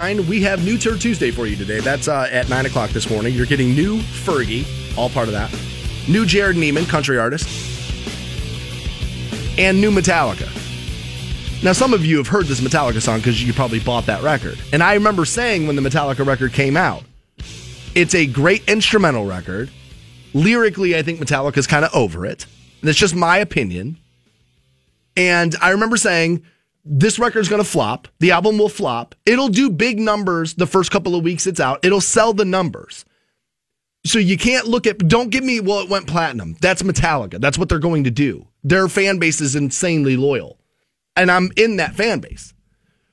We have New Turd Tuesday for you today. That's uh, at 9 o'clock this morning. You're getting new Fergie, all part of that. New Jerrod Niemann, country artist. And new Metallica. Now, some of you have heard this Metallica song because you probably bought that record. And I remember saying when the Metallica record came out, it's a great instrumental record. Lyrically, I think Metallica's kind of over it. That's just my opinion. And I remember saying, this record's going to flop. The album will flop. It'll do big numbers the first couple of weeks it's out. It'll sell the numbers. So you can't look at, don't give me, well, it went platinum. That's Metallica. That's what they're going to do. Their fan base is insanely loyal. And I'm in that fan base.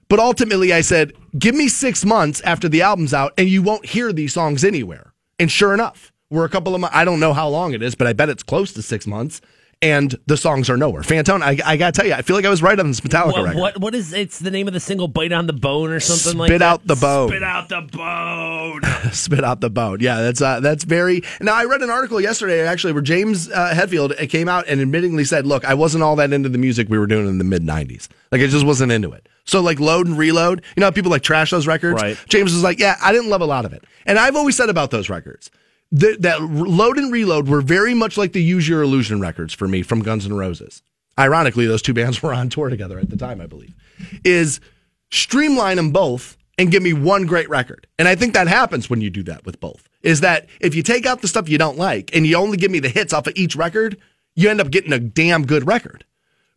But ultimately, I said, give me six months after the album's out and you won't hear these songs anywhere. And sure enough, we're a couple of months, I don't know how long it is, but I bet it's close to six months and the songs are nowhere. Fantone, I, I gotta tell you, I feel like I was right on this Metallica what, record. What what is it's the name of the single? Bite on the bone or something Spit like that. Spit out the bone. Spit out the bone. Spit out the bone. Yeah, that's uh, that's very. Now I read an article yesterday actually where James uh, Hetfield came out and admittingly said, "Look, I wasn't all that into the music we were doing in the mid '90s. Like I just wasn't into it." So like load and reload, you know, how people like trash those records. Right. James was like, "Yeah, I didn't love a lot of it," and I've always said about those records that, that load and reload were very much like the Use Your Illusion records for me from Guns N' Roses. Ironically, those two bands were on tour together at the time, I believe. Is streamline them both and give me one great record. And I think that happens when you do that with both. Is that if you take out the stuff you don't like and you only give me the hits off of each record, you end up getting a damn good record.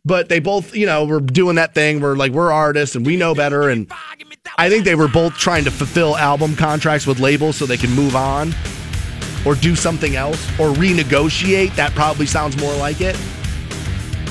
But they both, you know, were doing that thing where like we're artists and we know better. And I think they were both trying to fulfill album contracts with labels so they can move on or do something else or renegotiate. That probably sounds more like it.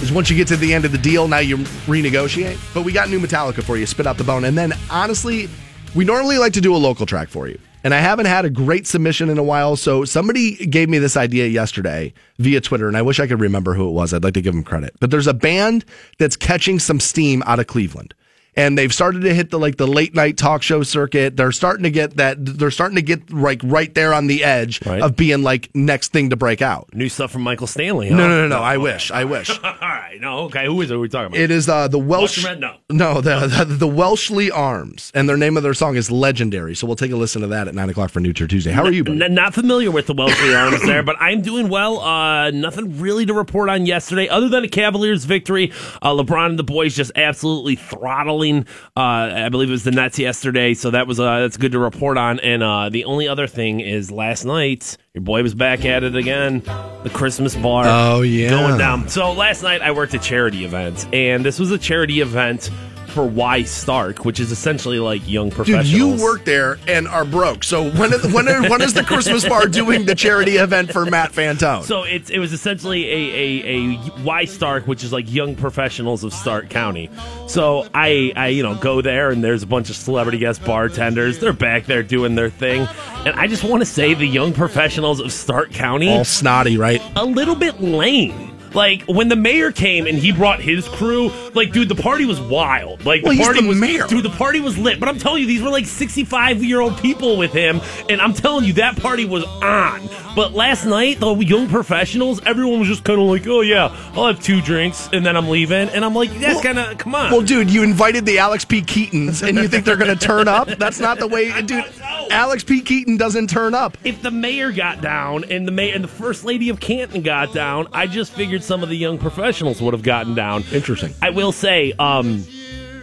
Is once you get to the end of the deal, now you renegotiate. But we got new Metallica for you, spit out the bone. And then honestly, we normally like to do a local track for you. And I haven't had a great submission in a while. So somebody gave me this idea yesterday via Twitter, and I wish I could remember who it was. I'd like to give them credit. But there's a band that's catching some steam out of Cleveland and they've started to hit the like the late night talk show circuit. They're starting to get that. They're starting to get like right there on the edge Right. of being like next thing to break out. New stuff from Michael Stanley. No, huh? no, no, no. I wish. I wish. All right. No. Okay. Who is it? Are we talking about? It is uh, the Welsh. Welsh Red? No, the, the the Welshly Arms, and their name of their song is Legendary. So we'll take a listen to that at nine o'clock for New Turd Tuesday. How are you? N- not familiar with the Wellesley Arms there, but I'm doing well. Uh, nothing really to report on yesterday, other than a Cavaliers victory. Uh, LeBron and the boys just absolutely throttling. Uh, I believe it was the Nets yesterday, so that was uh, that's good to report on. And uh, the only other thing is last night your boy was back at it again. The Christmas bar. Oh, yeah. going down. So last night I worked a charity event, and this was a charity event. For Y Stark, which is essentially like young professionals. Dude, you work there and are broke. So when when when is the Christmas bar doing the charity event for Matt Fantone? So it's it was essentially a, a, a Y Stark, which is like young professionals of Stark County. So I I you know go there and there's a bunch of celebrity guest bartenders. They're back there doing their thing, and I just want to say the young professionals of Stark County all snotty, right? a little bit lame. Like when the mayor came and he brought his crew, like dude, the party was wild. Like Well, the party the was mayor. dude, the party was lit. But I'm telling you, these were like 65 year old people with him, and I'm telling you that party was on. But last night, the young professionals, everyone was just kind of like, oh yeah, I'll have two drinks and then I'm leaving, and I'm like, that's Well- kind of come on. Well, dude, you invited the Alex P. Keatons, and you think they're going to turn up? That's not the way, dude. Alex P. Keaton doesn't turn up. if the mayor got down and the mayor and the first lady of Canton got down, I just figured some of the young professionals would have gotten down. Interesting. I will say, um,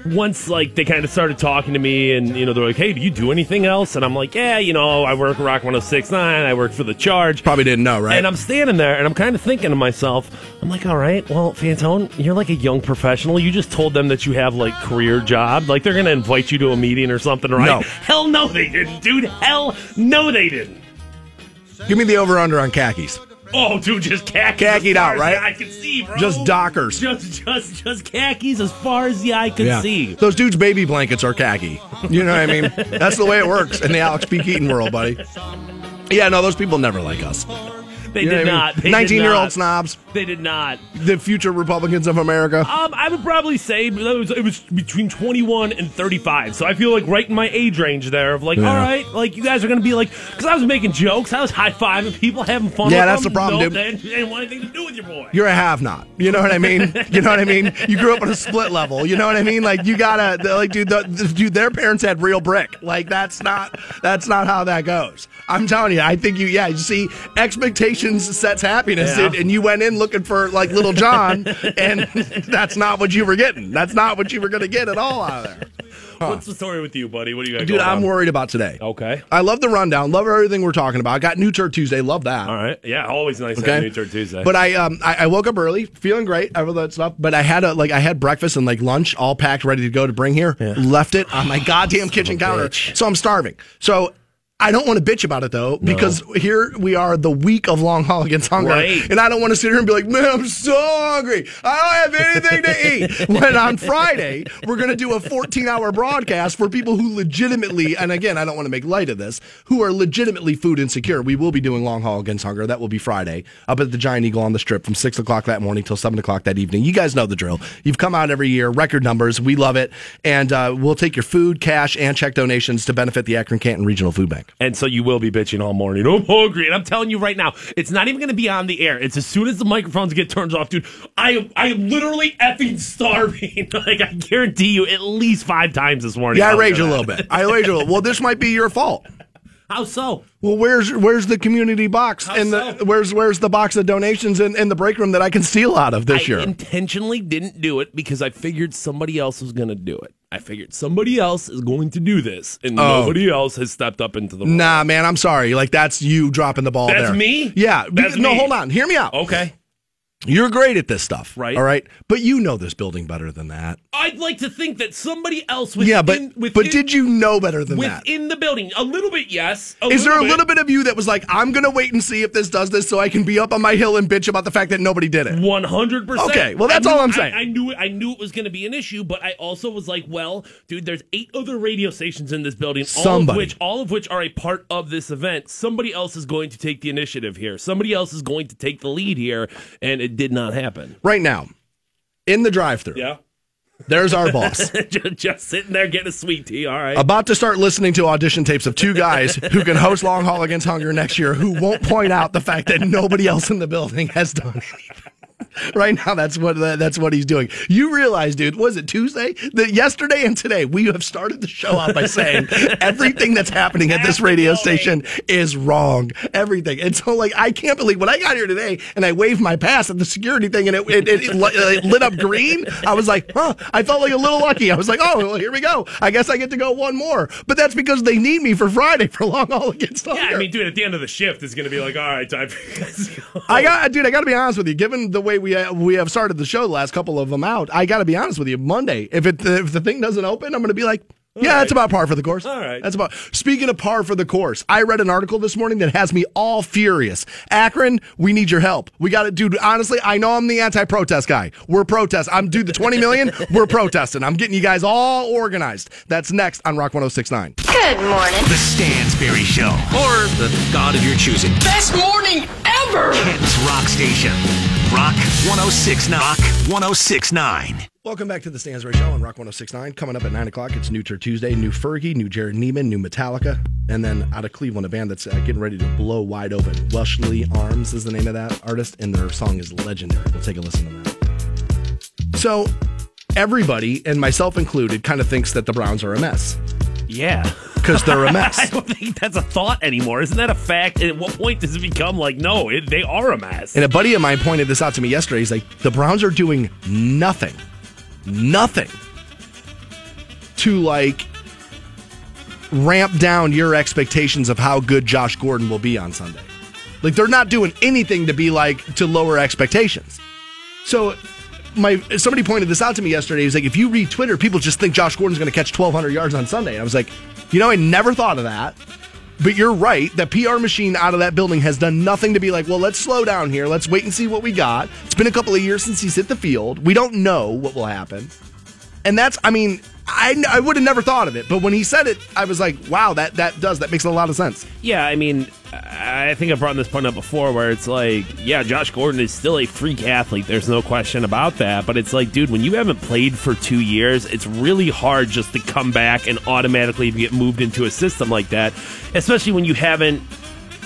once like they kind of started talking to me, and you know they're like, "Hey, do you do anything else?" And I'm like, "Yeah, you know, I work Rock 106.9. I work for the Charge." Probably didn't know, right? And I'm standing there, and I'm kind of thinking to myself, I'm like, all right, well, Fantone, you're like a young professional. You just told them that you have like career job, like they're gonna invite you to a meeting or something, right? No. Hell no, they didn't, dude. Hell no, they didn't. Give me the over under on khakis. Oh, dude, just oh, khakis. Khakied out, right? I can see, bro. Just Dockers. Just, just, just khakis as far as the eye can Yeah. see. Those dudes' baby blankets are khaki. You know what I mean? That's the way it works in the Alex P. Keaton world, buddy. Yeah, no, those people never like us. They You know did what I mean? not. They did 19 year not. old snobs, They did not. the future Republicans of America. Um, I would probably say it was, it was between 21 and 35. So I feel like right in my age range there of like, Yeah. all right, like you guys are going to be like, because I was making jokes, I was high fiving people, having fun. Yeah, with that's them. the problem, Nope, dude. They didn't, want anything to do with your boy. You're a have not. You know what I mean? You know what I mean? You grew up on a split level. You know what I mean? Like you gotta, like, dude, the, dude, their parents had real brick. Like that's not, that's not how that goes. I'm telling you. I think you, yeah. You see, expectations sets happiness, Yeah. dude, and you went in looking for like little John, and that's not what you were getting. That's not what you were gonna get at all out of there. What's the story with you, buddy? What do you got Dude, going I'm on? worried about today. Okay. I love the rundown. Love everything we're talking about. I got New Turd Tuesday. Love that. All right. Yeah, always nice to have New Turd Tuesday. But I um I, I woke up early, feeling great, all that stuff. But I had a like I had breakfast and like lunch all packed, ready to go to bring here. Left it on my goddamn kitchen counter, so I'm starving. So. I don't want to bitch about it though, because here we are the week of long haul against hunger, Right. and I don't want to sit here and be like, "Man, I'm so hungry. I don't have anything to eat." when on Friday we're going to do a 14 hour broadcast for people who legitimately, and again, I don't want to make light of this, who are legitimately food insecure. We will be doing long haul against hunger. That will be Friday up at the Giant Eagle on the Strip from six o'clock that morning till seven o'clock that evening. You guys know the drill. You've come out every year, record numbers. We love it, and uh, we'll take your food, cash, and check donations to benefit the Akron Canton Regional Food Bank. And so you will be bitching all morning. I'm hungry, and I'm telling you right now, it's not even going to be on the air. It's as soon as the microphones get turned off, dude. I I am literally effing starving. like I guarantee you, at least five times this morning. Yeah, I rage a little bit. I rage a little. Well, this might be your fault. How so? Well, where's where's the community box How and the so? where's where's the box of donations in, in the break room that I can steal out of this year? I year? intentionally didn't do it because I figured somebody else was going to do it. I figured somebody else is going to do this, and Oh. nobody else has stepped up into the role. Nah, man, I'm sorry. Like that's you dropping the ball That's there. me? Yeah. That's no, me. hold on. Hear me out. Okay. You're great at this stuff. Right. All right. But you know this building better than that. I'd like to think that somebody else within, yeah, but within, but did you know better than that? within the building a little bit? Yes. Is there a little bit of you that was like, I'm gonna wait and see if this does this so I can be up on my hill and bitch about the fact that nobody did it? One hundred percent. Okay, well, that's knew- all I'm saying. I, knew it. I knew it was going to be an issue, but I also was like, well, dude, there's eight other radio stations in this building, all of which all of which are a part of this event. Somebody else is going to take the initiative here. Somebody else is going to take the lead here, and it did not happen. Right now, in the drive-through, Yeah, there's our boss. just, just sitting there getting a sweet tea. All right. about to start listening to audition tapes of two guys who can host Long Haul Against Hunger next year who won't point out the fact that nobody else in the building has done anything. Right now, that's what that's what he's doing. You realize, dude, was it Tuesday? That yesterday and today we have started the show out by saying everything that's happening at this radio station is wrong. Everything. And so, like, I can't believe when I got here today and I waved my pass at the security thing and it, it, it, it uh, lit up green. I was like, huh. I felt like a little lucky. I was like, oh, well, here we go. I guess I get to go one more. But that's because they need me for Friday for long haul against hunger. yeah, I mean, dude, at the end of the shift, it's going to be like, all right, time for you guys to go. I got, dude. I got to be honest with you. Given the way we uh, we have started the show, the last couple of them out, I got to be honest with you. Monday, if it if the thing doesn't open, I'm going to be like, yeah, right. that's about par for the course. All right. that's about. Speaking of par for the course, I read an article this morning that has me all furious. Akron, we need your help. We got to, dude. Honestly, I know I'm the anti-protest guy. We're protest. I'm dude. The 20 million, we're protesting. I'm getting you guys all organized. That's next on Rock 106.9. Good morning. The Stansbury Show, or the God of your choosing. Best morning ever. Kent's Rock Station. Rock 1069. Rock 1069. Welcome back to the Stansbury Show on Rock 1069. Coming up at 9 o'clock, it's New Turd Tuesday, new Fergie, new Jerrod Niemann, new Metallica, and then out of Cleveland, a band that's uh, getting ready to blow wide open. Welshly Arms is the name of that artist, and their song is legendary. We'll take a listen to that. So, everybody, and myself included, kind of thinks that the Browns are a mess Yeah. because they're a mess. I don't think that's a thought anymore. Isn't that a fact? At what point does it become like, no, it, they are a mess? And a buddy of mine pointed this out to me yesterday. He's like, the Browns are doing nothing, nothing to like ramp down your expectations of how good Josh Gordon will be on Sunday. Like they're not doing anything to be like to lower expectations. So my somebody pointed this out to me yesterday. He's like, if you read Twitter, people just think Josh Gordon's going to catch 1,200 yards on Sunday. And I was like, you know, I never thought of that. But you're right. The PR machine out of that building has done nothing to be like, well, let's slow down here. Let's wait and see what we got. It's been a couple of years since he's hit the field. We don't know what will happen. And that's, I mean, I, I would have never thought of it. But when he said it, I was like, wow, that, that does. That makes a lot of sense. Yeah, I mean, I think I've brought this point up before where it's like, yeah, Josh Gordon is still a freak athlete. There's no question about that. But it's like, dude, when you haven't played for two years, it's really hard just to come back and automatically get moved into a system like that, especially when you haven't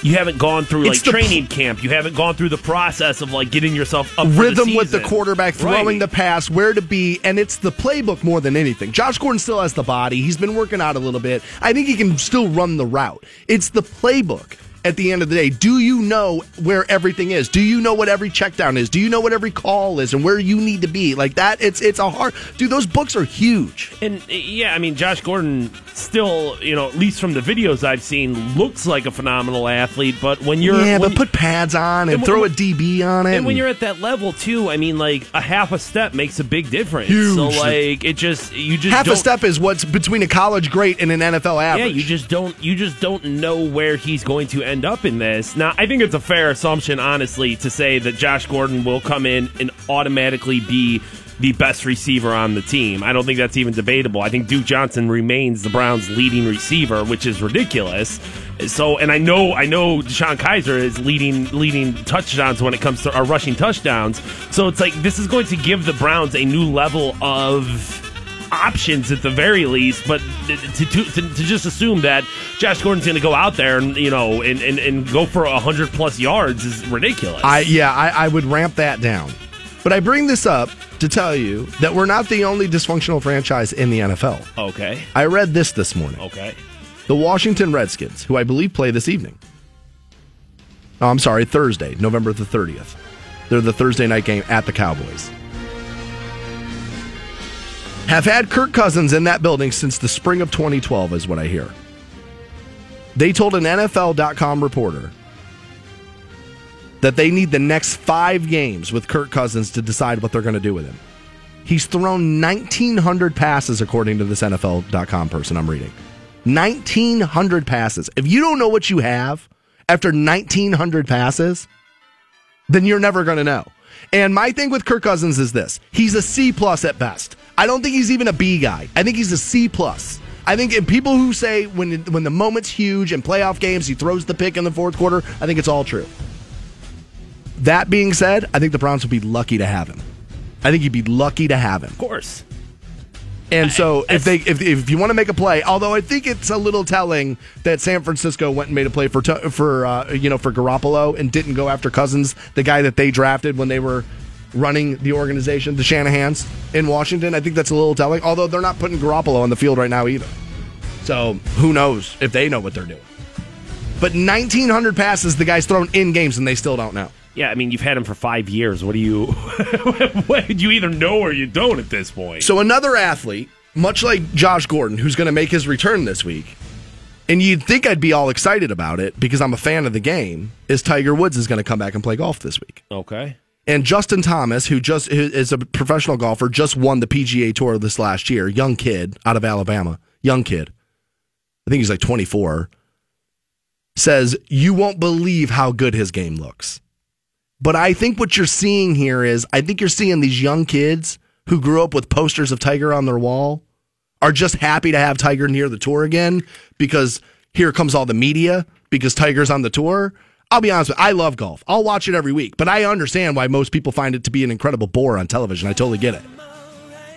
you haven't gone through It's like the training camp. You haven't gone through the process of like getting yourself up for rhythm with the quarterback, throwing Right. the pass, where to be, and it's the playbook more than anything. Josh Gordon still has the body. He's been working out a little bit. I think he can still run the route. It's the playbook. At the end of the day, do you know where everything is? Do you know what every check down is? Do you know what every call is and where you need to be? Like that, it's it's a hard dude, those books are huge. And uh, yeah, I mean, Josh Gordon still, you know, at least from the videos I've seen, looks like a phenomenal athlete. But when you're yeah, when but put pads on and, and when- throw a DB on it. And when you're at that level too, I mean, like a half a step makes a big difference. Huge. So like, it just you just half a step is what's between a college great and an NFL average. Yeah, you just don't you just don't know where he's going to end up in this. Now, I think it's a fair assumption, honestly, to say that Josh Gordon will come in and automatically be the best receiver on the team. I don't think that's even debatable. I think Duke Johnson remains the Browns' leading receiver, which is ridiculous. So, and I know, I know, DeShone Kizer is leading leading touchdowns when it comes to our rushing touchdowns. So it's like this is going to give the Browns a new level of options at the very least, but to, to, to, to just assume that Josh Gordon's going to go out there and you know and, and, and go for hundred plus yards is ridiculous. I yeah, I, I would ramp that down. But I bring this up to tell you that we're not the only dysfunctional franchise in the NFL. okay, I read this this morning. okay, The Washington Redskins, who I believe play this evening. Oh, I'm sorry, Thursday, November the 30th. They're the Thursday night game at the Cowboys. Have had Kirk Cousins in that building since the spring of 2012, is what I hear. They told an NFL.com reporter that they need the next five games with Kirk Cousins to decide what they're going to do with him. He's thrown 1,900 passes, according to this NFL.com person I'm reading. 1,900 passes. If you don't know what you have after 1,900 passes, then you're never going to know. And my thing with Kirk Cousins is this: he's a C plus at best. I don't think he's even a B guy. I think he's a C plus. I think people who say when when the moment's huge and playoff games he throws the pick in the fourth quarter, I think it's all true. That being said, I think the Browns would be lucky to have him. I think you'd be lucky to have him. of course. And so if they if, if you want to make a play, although I think it's a little telling that San Francisco went and made a play for for uh, you know for Garoppolo and didn't go after Cousins, the guy that they drafted when they were running the organization, the Shanahans in Washington. I think that's a little telling. Although they're not putting Garoppolo on the field right now either, so who knows if they know what they're doing. But 1,900 passes the guy's thrown in games and they still don't know. Yeah, I mean you've had him for five years. What do you? what, you either know or you don't at this point. So another athlete, much like Josh Gordon, who's going to make his return this week, and you'd think I'd be all excited about it because I'm a fan of the game, is Tiger Woods is going to come back and play golf this week. okay. And Justin Thomas, who just who is a professional golfer, just won the PGA Tour this last year. Young kid out of Alabama, young kid. I think he's like 24. Says you won't believe how good his game looks. But I think what you're seeing here is I think you're seeing these young kids who grew up with posters of Tiger on their wall are just happy to have Tiger near the tour again because here comes all the media because Tiger's on the tour. I'll be honest with you, I love golf. I'll watch it every week, but I understand why most people find it to be an incredible bore on television. I totally get it.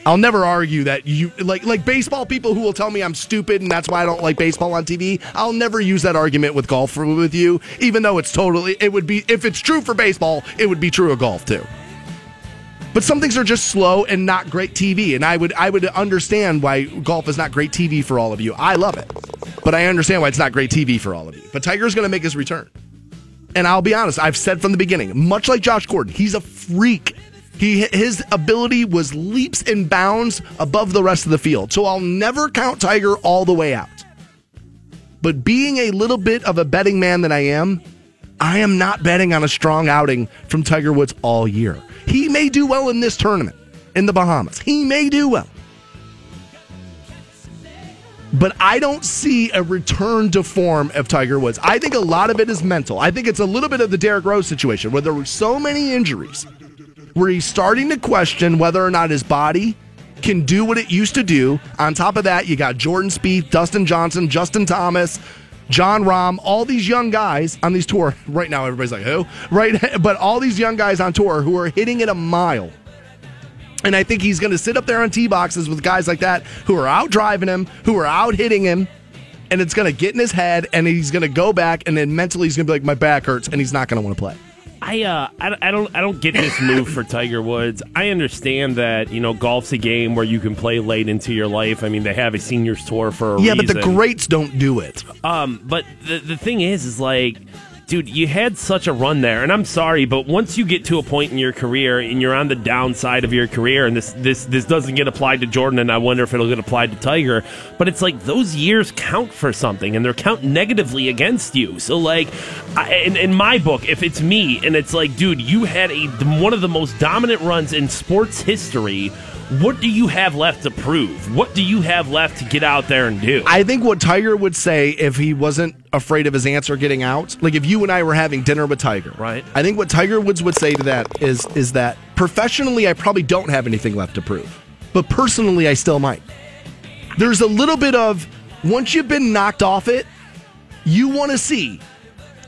I'll never argue that you like like baseball people who will tell me I'm stupid and that's why I don't like baseball on TV. I'll never use that argument with golf for, with you, even though it's totally it would be if it's true for baseball, it would be true of golf too. But some things are just slow and not great TV, and I would I would understand why golf is not great TV for all of you. I love it, but I understand why it's not great TV for all of you. But Tiger's going to make his return, and I'll be honest. I've said from the beginning, much like Josh Gordon, he's a freak. He his ability was leaps and bounds above the rest of the field. So I'll never count Tiger all the way out. But being a little bit of a betting man that I am, I am not betting on a strong outing from Tiger Woods all year. He may do well in this tournament in the Bahamas. He may do well. But I don't see a return to form of Tiger Woods. I think a lot of it is mental. I think it's a little bit of the Derrick Rose situation where there were so many injuries where he's starting to question whether or not his body can do what it used to do. On top of that, you got Jordan Spieth, Dustin Johnson, Justin Thomas, Jon Rahm, all these young guys on these tour right now. Everybody's like, who? Right, but all these young guys on tour who are hitting it a mile. And I think he's going to sit up there on tee boxes with guys like that who are out driving him, who are out hitting him, and it's going to get in his head, and he's going to go back, and then mentally he's going to be like, my back hurts, and he's not going to want to play. I, uh, I I don't I don't get this move for Tiger Woods. I understand that you know golf's a game where you can play late into your life. I mean, they have a seniors tour for a yeah, reason. but the greats don't do it. Um, but the the thing is, is like, dude, you had such a run there, and I'm sorry, but once you get to a point in your career and you're on the downside of your career, and this this this doesn't get applied to Jordan, and I wonder if it'll get applied to Tiger, but it's like those years count for something, and they're count negatively against you. So like, I, in, in my book, if it's me, and it's like, dude, you had a one of the most dominant runs in sports history. What do you have left to prove? What do you have left to get out there and do? I think what Tiger would say if he wasn't afraid of his answer getting out, like if you and I were having dinner with Tiger, Right. I think what Tiger Woods would say to that is is that professionally I probably don't have anything left to prove, but personally I still might. There's a little bit of once you've been knocked off it, you want to see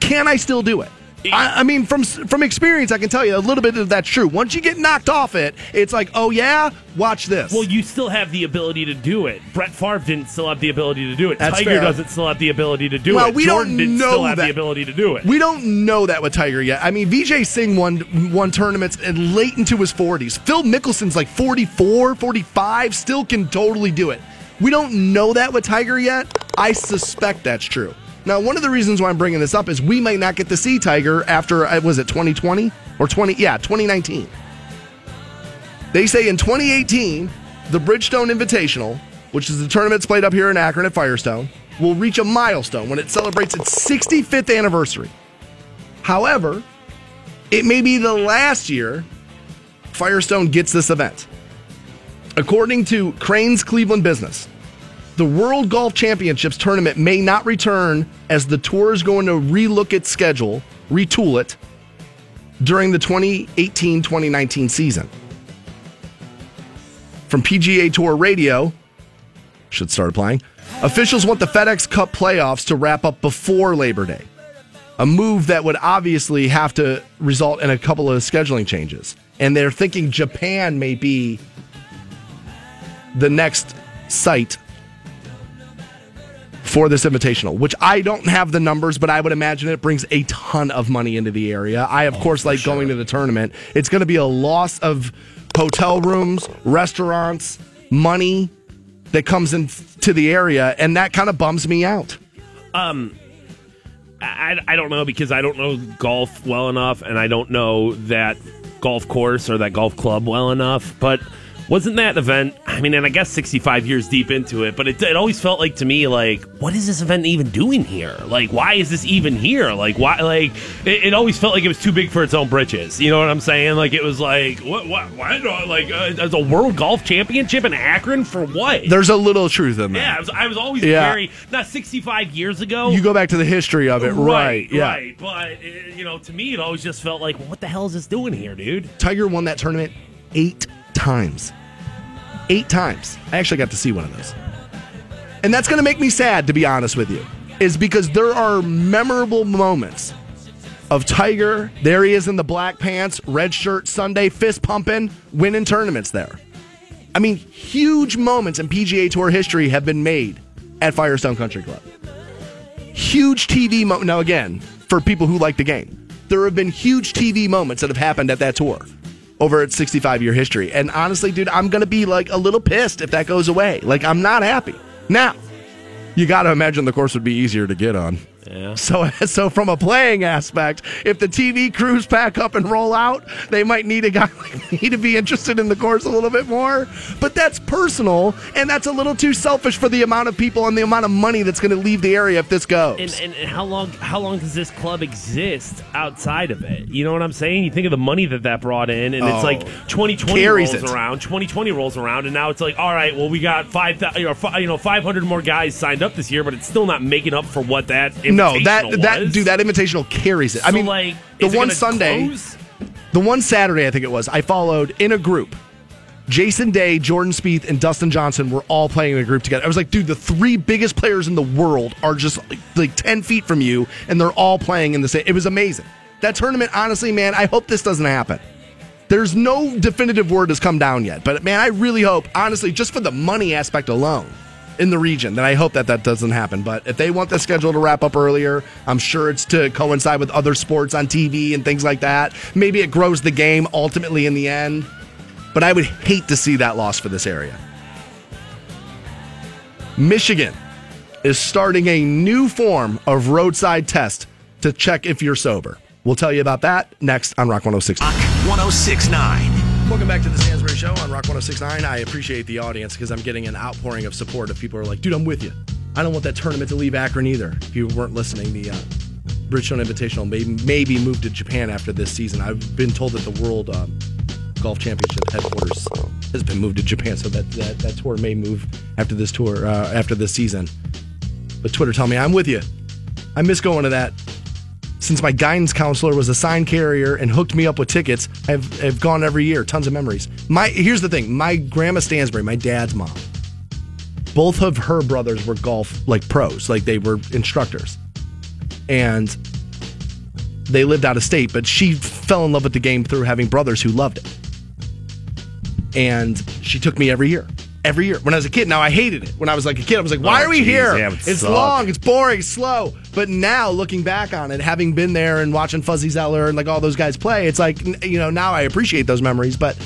can I still do it? I, I mean, from from experience, I can tell you a little bit of that's true. Once you get knocked off it, it's like, oh yeah, watch this. Well, you still have the ability to do it. Brett Favre didn't still have the ability to do it. That's Tiger fair. doesn't still have the ability to do Well, it. we Jordan don't didn't know still have that. the ability to do it. We don't know that with Tiger yet. I mean, Vijay Singh won won tournaments and late into his 40s. Phil Mickelson's like 44, 45, still can totally do it. We don't know that with Tiger yet. I suspect that's true. Now, one of the reasons why I'm bringing this up is we might not get to see Tiger after uh, was it 2020 or 20 yeah, 2019. They say in 2018, the Bridgestone Invitational, which is the tournament played up here in Akron at Firestone, will reach a milestone when it celebrates its 65th anniversary. However, it may be the last year Firestone gets this event. According to Crain's Cleveland Business, the World Golf Championships tournament may not return as the tour is going to relook its schedule, retool it during the 2018 2019 season. From PGA Tour Radio, should start applying. Officials want the FedEx Cup playoffs to wrap up before Labor Day, a move that would obviously have to result in a couple of scheduling changes. And they're thinking Japan may be the next site for this invitational, which I don't have the numbers, but I would imagine it brings a ton of money into the area. I, of oh, course, like going to the tournament. It's going to be a loss of hotel rooms, restaurants, money that comes into the area, and that kind of bums me out. Um, I, I don't know because I don't know golf well enough, and I don't know that golf course or that golf club well enough. But wasn't that event? I mean, and I guess 65 years deep into it, but it, it always felt like to me like, what is this event even doing here? Like, why is this even here? Like, why? Like, it, it always felt like it was too big for its own britches. You know what I'm saying? Like, it was like, what? What? Why? do I- Like, uh, as a world golf championship in Akron for what? There's a little truth in that. yeah, I was, I was always Yeah. very not 65 years ago. You go back to the history of it, right? yeah. Right, but uh, you know, to me, it always just felt like, what the hell is this doing here, dude? Tiger won that tournament eight times. Eight times. I actually got to see one of those. And that's going to make me sad, to be honest with you, is because there are memorable moments of Tiger. There he is in the black pants, red shirt, Sunday, fist pumping, winning tournaments there. I mean, huge moments in PGA Tour history have been made at Firestone Country Club. Huge TV mo Now, again, for people who like the game, there have been huge TV moments that have happened at that tour over its 65 year history. And honestly, dude, I'm going to be like a little pissed if that goes away. Like, I'm not happy. Now, you got to imagine the course would be easier to get on. Yeah. So, so from a playing aspect, if the TV crews pack up and roll out, they might need a guy like me to be interested in the course a little bit more. But that's personal, and that's a little too selfish for the amount of people and the amount of money that's going to leave the area if this goes. And, and, and how long how long does this club exist outside of it? You know what I'm saying? You think of the money that that brought in, and Oh. it's like 2020 rolls it. around, 2020 rolls around, and now it's like, all right, well, we got five, you know, you know, 500 more guys signed up this year, but it's still not making up for what that no, that invitational that dude, that invitational carries it. I mean, like, the one Sunday, close? the one Saturday, I think it was, I followed in a group Jason Day, Jordan Spieth, and Dustin Johnson were all playing in a group together. I was like, dude, the three biggest players in the world are just like, like 10 feet from you, and they're all playing in the same. It was amazing. That tournament, honestly, man, I hope this doesn't happen. There's no definitive word has come down yet, but man, I really hope, honestly, just for the money aspect alone in the region, that I hope that that doesn't happen. But if they want the schedule to wrap up earlier, I'm sure it's to coincide with other sports on TV and things like that. Maybe it grows the game ultimately in the end, but I would hate to see that loss for this area. Michigan is starting a new form of roadside test to check if you're sober. We'll tell you about that next on Rock 106. Rock 1069. Welcome back to the Stansbury Show on Rock 1069. I appreciate the audience because I'm getting an outpouring of support of people who are like, dude, I'm with you. I don't want that tournament to leave Akron either. If you weren't listening, the uh, Bridgestone Invitational may maybe move to Japan after this season. I've been told that the World um, Golf Championship headquarters has been moved to Japan, so that that, that tour may move after this tour uh, after this season. But Twitter tell me I'm with you. I miss going to that. Since my guidance counselor was a sign carrier and hooked me up with tickets, I've, I've gone every year. Tons of memories. My here's the thing: my grandma Stansbury, my dad's mom, both of her brothers were golf like pros, like they were instructors, and they lived out of state. But she fell in love with the game through having brothers who loved it, and she took me every year. Every year when I was a kid. Now I hated it. When I was like a kid, I was like, oh, "Why Oh, are we geez, here? yeah, it it's suck. long, it's boring, slow." But now looking back on it, having been there and watching Fuzzy Zoeller and like all those guys play, it's like you know now I appreciate those memories. But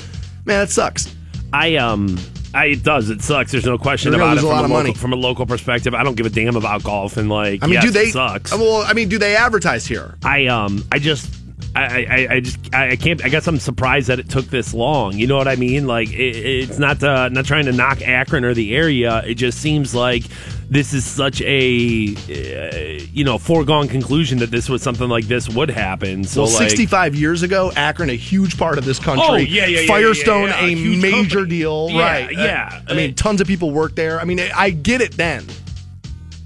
man, it sucks. I um. I, it does. It sucks. There's no question about it. a From lot a, of local, money. from a local perspective, I don't give a damn about golf. And like, I mean, yes, do they? Sucks. Well, I mean, do they advertise here? I um I just I, I, I just I I can't I guess I'm surprised that it took this long. You know what I mean? Like it, it's not uh, not trying to knock Akron or the area. It just seems like this is such a uh, you know foregone conclusion that this was something like this would happen. So well, like 65 years ago, Akron, a huge part of this country. Oh, yeah, yeah, yeah, Firestone, yeah, yeah, a Huge major company. deal, Yeah, right? Uh, yeah. I mean, tons of people work there. I mean, I get it then.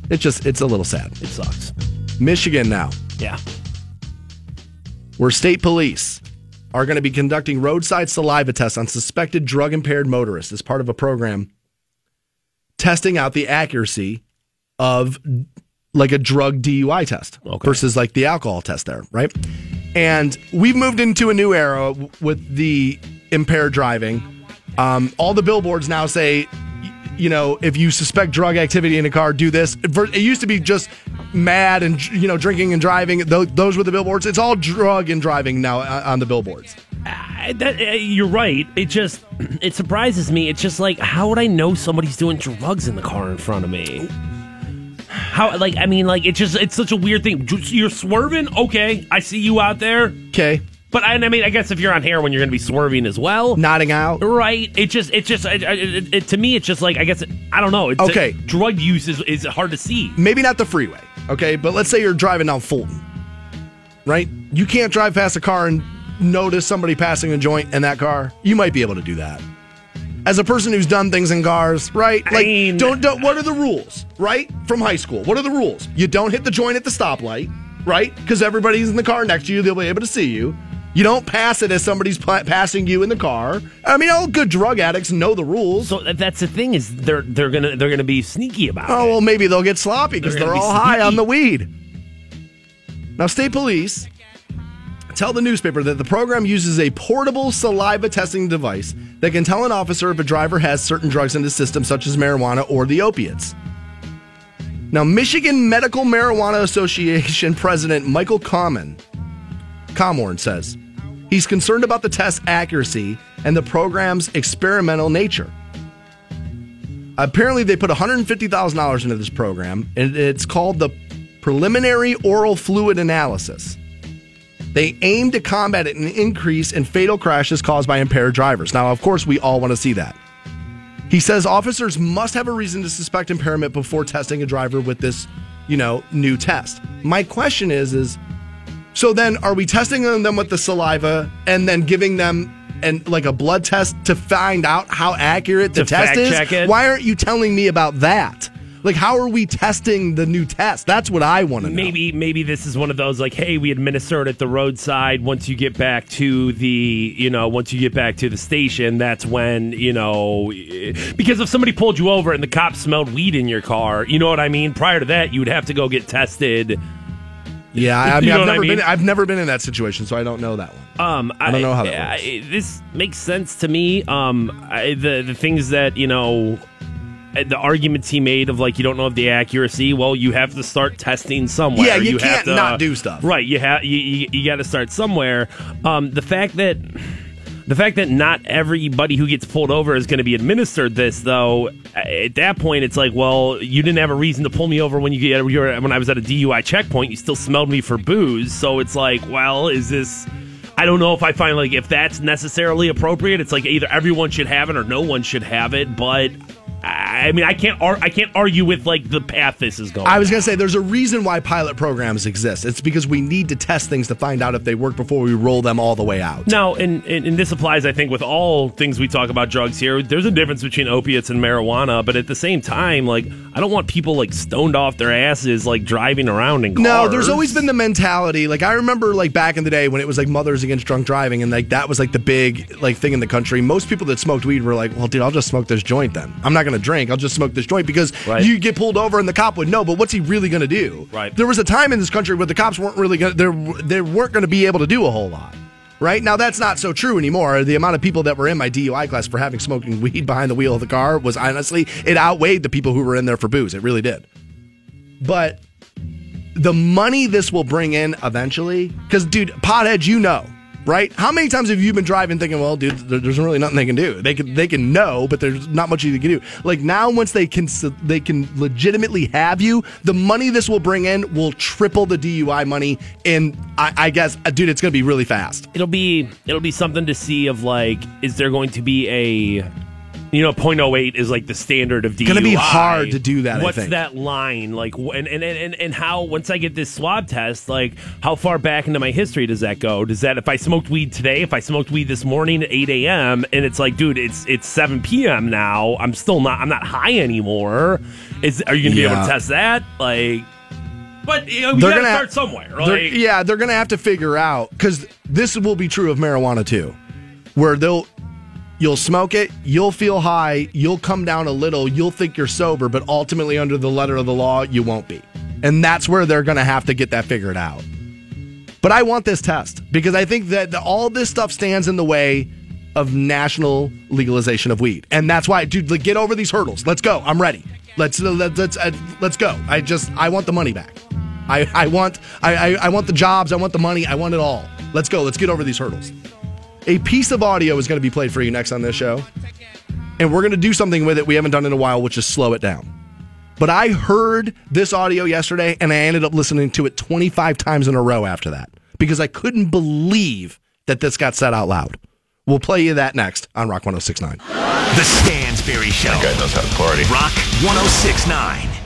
It's just, it's a little sad. it sucks. Michigan now, Yeah. Where state police are going to be conducting roadside saliva tests on suspected drug impaired motorists as part of a program testing out the accuracy of like a drug DUI test Okay. versus like the alcohol test there, right? And we've moved into a new era with the impaired driving. Um, all the billboards now say, you know, if you suspect drug activity in a car, do this. It used to be just mad and you know drinking and driving. Those, were the billboards. It's all drug and driving now uh, on the billboards. I- that, uh, you're right. It just it surprises me. It's just like how would I know somebody's doing drugs in the car in front of me? How like I mean like it's just it's such a weird thing. You're swerving, okay? I see you out there, Okay, but I, I mean I guess if you're on heroin, you're going to be swerving as well. nodding out. Right. It just, it just, it, it, it, to me, it's just like, I guess, I don't know. It's Okay. drug use is, is hard to see. maybe not the freeway, okay, but let's say you're driving down Fulton, right? You can't drive past a car and notice somebody passing a joint in that car. You might be able to do that. As a person who's done things in cars, right? Like, mean- don't, don't, what are the rules, right? From high school, what are the rules? You don't hit the joint at the stoplight, right? Because everybody's in the car next to you, they'll be able to see you. You don't pass it as somebody's pa- passing you in the car. I mean, all good drug addicts know the rules. So that's the thing is they're they're gonna they're gonna be sneaky about Oh, it. Oh well, maybe they'll get sloppy because They're they're, be all high on the weed. Now, state police tell the newspaper that the program uses a portable saliva testing device that can tell an officer if a driver has certain drugs in his system, such as marijuana or the opiates. Now, Michigan Medical Marijuana Association President Michael Common, Komorn says he's concerned about the test accuracy and the program's experimental nature. Apparently, they put $150,000 into this program, and it's called the Preliminary Oral Fluid Analysis. They aim to combat an increase in fatal crashes caused by impaired drivers. Now, of course, we all want to see that. He says officers must have a reason to suspect impairment before testing a driver with this, you know, new test. My question is, is so then are we testing them with the saliva and then giving them and like a blood test to find out how accurate the To test is? it? Why aren't you telling me about that? Like, how are we testing the new test? That's what I want to know. Maybe maybe this is one of those like, hey, we administer it at the roadside. Once you get back to the, you know, once you get back to the station, that's when you know, because if somebody pulled you over and the cops smelled weed in your car, you know what I mean. Prior to that, you would have to go get tested. Yeah, I, I You mean, know I've what I never mean? been. I've never been in that situation, so I don't know that one. Um, I don't know how that I- works. I- this makes sense to me. Um, I, the the things that you know, uh, the arguments he made of like you don't know of the accuracy. Well, you have to start testing somewhere. Yeah, you have can't to, not do stuff. Right. You have you, you, you got to start somewhere. Um, the fact that. The fact that not everybody who gets pulled over is going to be administered this, though, at that point, it's like, well, you didn't have a reason to pull me over when you get when I was at a DUI checkpoint. You still smelled me for booze, so it's like, well, is this? I don't know if I find like if that's necessarily appropriate. It's like either everyone should have it or no one should have it. But I mean, I can't ar- I can't argue with like the path this is going. I was going to say there's a reason why pilot programs exist. It's because we need to test things to find out if they work before we roll them all the way out. Now, and, and, and this applies, I think, with all things we talk about drugs here. There's a difference between opiates and marijuana, but at the same time, like, I don't want people like stoned off their asses, like driving around in cars. No, there's always been the mentality. Like I remember, like back in the day when it was like mothers against drunk driving, and like that was like the big like thing in the country. Most people that smoked weed were like, "Well, dude, I'll just smoke this joint then. I'm not going to drink. I'll just smoke this joint because Right. you get pulled over and the cop would know. But what's he really going to do? Right. There was a time in this country where the cops weren't really going. to They weren't going to be able to do a whole lot. Right now, that's not so true anymore. The amount of people that were in my DUI class for having smoking weed behind the wheel of the car was honestly it outweighed the people who were in there for booze. It really did. But the money this will bring in eventually, because dude, potheads, you know, right? How many times have you been driving thinking, well, dude, there's really nothing they can do. They can they can know, but there's not much you can do. Like now, once they can they can legitimately have you, the money this will bring in will triple the DUI money. And I, I guess, uh, dude, it's gonna be really fast. it'll be it'll be something to see of like, is there going to be a you know, 0.08 is like the standard of DUI. Gonna be hard to do that, I What's that line like? And, and and and how once I get this swab test, like how far back into my history does that go? Does that if I smoked weed today, if I smoked weed this morning at 8 a.m. and it's like, dude, it's it's 7 p.m. now. I'm still not. I'm not high anymore. Is are you gonna be able to test that? Like, but you know, we They're gotta gonna start somewhere. They're- yeah, they're gonna have to figure out because this will be true of marijuana too, where they'll you'll smoke it, you'll feel high, you'll come down a little, you'll think you're sober, but ultimately under the letter of the law, you won't be, and that's where they're gonna have to get that figured out. But I want this test because I think that all this stuff stands in the way of national legalization of weed, and that's why, dude, get over these hurdles. Let's go. I'm ready. Let's let's let's, uh, let's go. I just I want the money back. I, I want I, I, I want the jobs. I want the money. I want it all. Let's go. Let's get over these hurdles. A piece of audio is going to be played for you next on this show, and we're going to do something with it we haven't done in a while, which is slow it down. But I heard this audio yesterday, and I ended up listening to it 25 times in a row after that because I couldn't believe that this got said out loud. We'll play you that next on Rock 1069. The Stansbury Show. That Guy knows how to party. Rock 1069.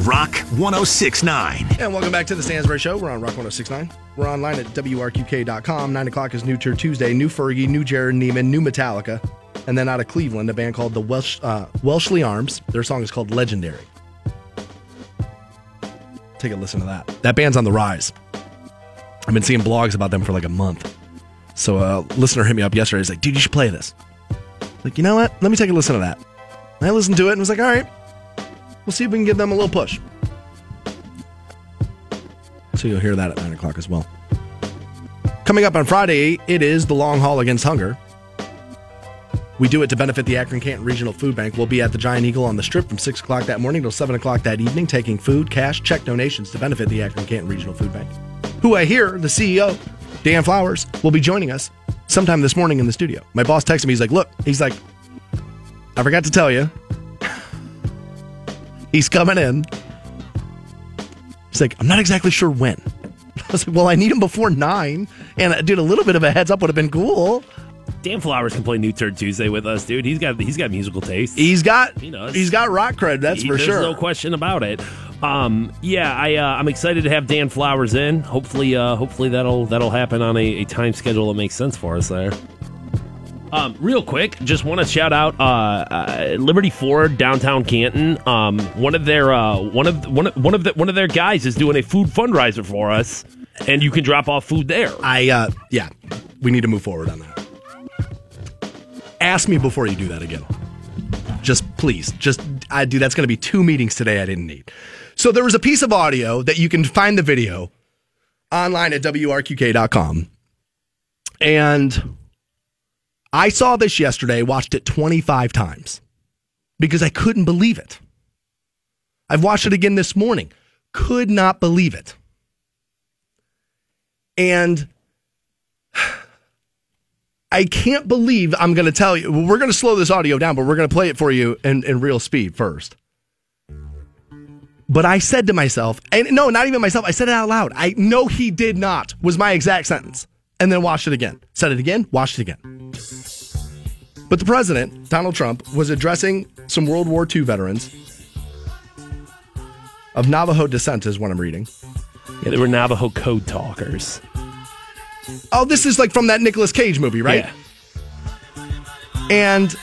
Rock 1069. And welcome back to the Stansbury Show. We're on Rock 1069. We're online at WRQK.com. 9 o'clock is New Turd Tuesday. New Fergie, new Jerrod Niemann, new Metallica. And then out of Cleveland, a band called the Welsh, uh, Welshly Arms. Their song is called Legendary. Take a listen to that. That band's on the rise. I've been seeing blogs about them for like a month. So a listener hit me up yesterday. He's like, dude, you should play this. Like, you know what? Let me take a listen to that. And I listened to it and was like, all right, we'll see if we can give them a little push. So you'll hear that at 9 o'clock as well. Coming up on Friday, it is the long haul against hunger. We do it to benefit the Akron Canton Regional Food Bank. We'll be at the Giant Eagle on the strip from 6 o'clock that morning till 7 o'clock that evening, taking food, cash, check donations to benefit the Akron Canton Regional Food Bank. Who I hear, the CEO, Dan Flowers, will be joining us sometime this morning in the studio. My boss texted me, he's like, Look, he's like, I forgot to tell you. He's coming in. He's like, I'm not exactly sure when. I was like, well, I need him before nine. And uh, dude, a little bit of a heads up would have been cool. Dan Flowers can play New Turd Tuesday with us, dude. He's got he's got musical taste. He's got He does. he's got rock cred, that's He- for there's sure. no question about it. Um, yeah, I uh, I'm excited to have Dan Flowers in. Hopefully, uh, hopefully that'll that'll happen on a, a time schedule that makes sense for us there. Um, real quick, just want to shout out uh, uh, Liberty Ford downtown Canton. Um, one of their uh, one of one of, one of the, one of their guys is doing a food fundraiser for us, and you can drop off food there. I uh yeah, we need to move forward on that. Ask me before you do that again. Just please, just I do that's going to be two meetings today I didn't need. So there was a piece of audio that you can find the video online at wrqk.com. And I saw this yesterday, watched it 25 times because I couldn't believe it. I've watched it again this morning. Could not believe it. And I can't believe I'm going to tell you. We're going to slow this audio down, but we're going to play it for you in, in real speed first. But I said to myself, and no, not even myself, I said it out loud. I know he did not, was my exact sentence. And then watched it again. Said it again, watched it again. But the president, Donald Trump, was addressing some World War II veterans of Navajo descent, is what I'm reading. Yeah, they were Navajo code talkers. Oh, this is like from that Nicolas Cage movie, right? Yeah. And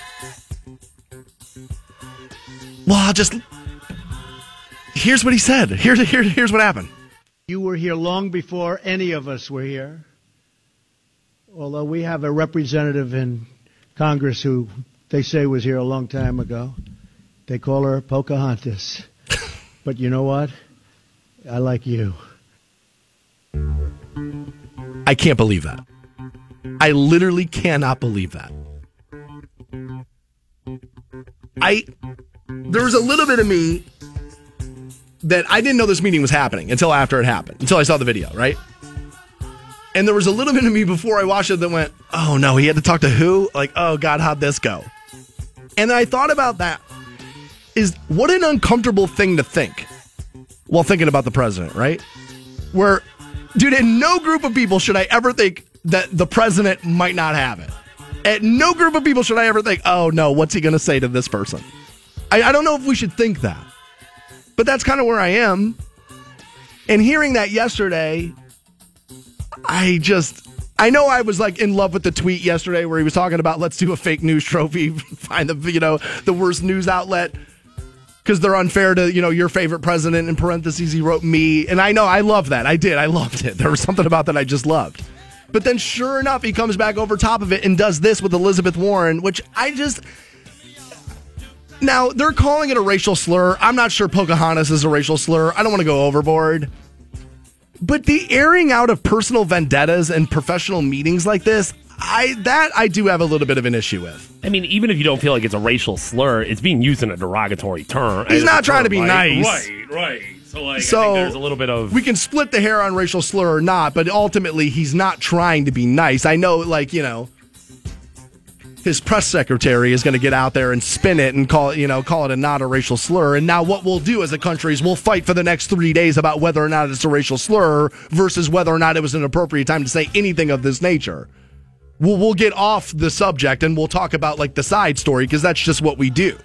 well, I'll just here's what he said. Here's here, here's what happened. You were here long before any of us were here. Although we have a representative in Congress who they say was here a long time ago. They call her Pocahontas. but you know what? I like you. I can't believe that. I literally cannot believe that. I there was a little bit of me that I didn't know this meeting was happening until after it happened, until I saw the video, right? And there was a little bit of me before I watched it that went, "Oh no, he had to talk to who?" Like, "Oh god, how'd this go?" And I thought about that is what an uncomfortable thing to think while thinking about the president, right? Where dude, in no group of people should I ever think that the president might not have it. At no group of people should I ever think, oh no, what's he going to say to this person? I, I don't know if we should think that, but that's kind of where I am. And hearing that yesterday, I just, I know I was like in love with the tweet yesterday where he was talking about let's do a fake news trophy, find the, you know, the worst news outlet. Because they're unfair to you know your favorite president in parentheses he wrote me. And i know i love that. I did. I loved it. There was something about that i just loved. But then sure enough he comes back over top of it and does this with elizabeth warren which i just now they're calling it a racial slur. I'm not sure pocahontas is a racial slur. I don't want to go overboard but the airing out of personal vendettas and professional meetings like this I that I do have a little bit of an issue with. I mean, even if you don't feel like it's a racial slur, it's being used in a derogatory term. He's not trying to be right? nice. Right, right. So, like, So there's a little bit of. we can split the hair on racial slur or not, but ultimately he's not trying to be nice. I know, like you know, his press secretary is going to get out there and spin it and call it, you know, call it a not a racial slur. And now what we'll do as a country is we'll fight for the next three days about whether or not it's a racial slur versus whether or not it was an appropriate time to say anything of this nature. We'll we'll get off the subject and we'll talk about like the side story because that's just what we do.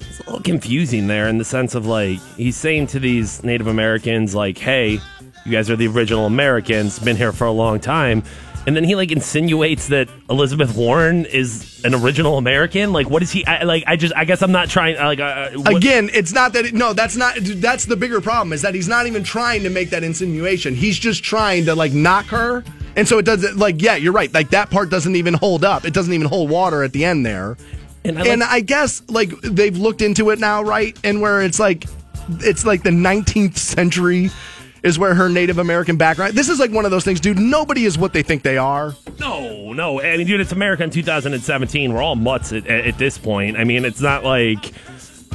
It's a little confusing there in the sense of like he's saying to these Native Americans like, "Hey, you guys are the original Americans, been here for a long time." And then he like insinuates that Elizabeth Warren is an original American. Like, what is he? I, like, I just, I guess I'm not trying. Like, uh, Again, it's not that. It, no, that's not. That's the bigger problem is that he's not even trying to make that insinuation. He's just trying to like knock her, and so it doesn't. Like, yeah, you're right. Like that part doesn't even hold up. It doesn't even hold water at the end there. And I like- and I guess like they've looked into it now, right? And where it's like, it's like the 19th century is where her Native American background. This is like one of those things, dude. Nobody is what they think they are. No, no. I mean, dude, it's America in 2017. We're all mutts at, at, this point. I mean, it's not like.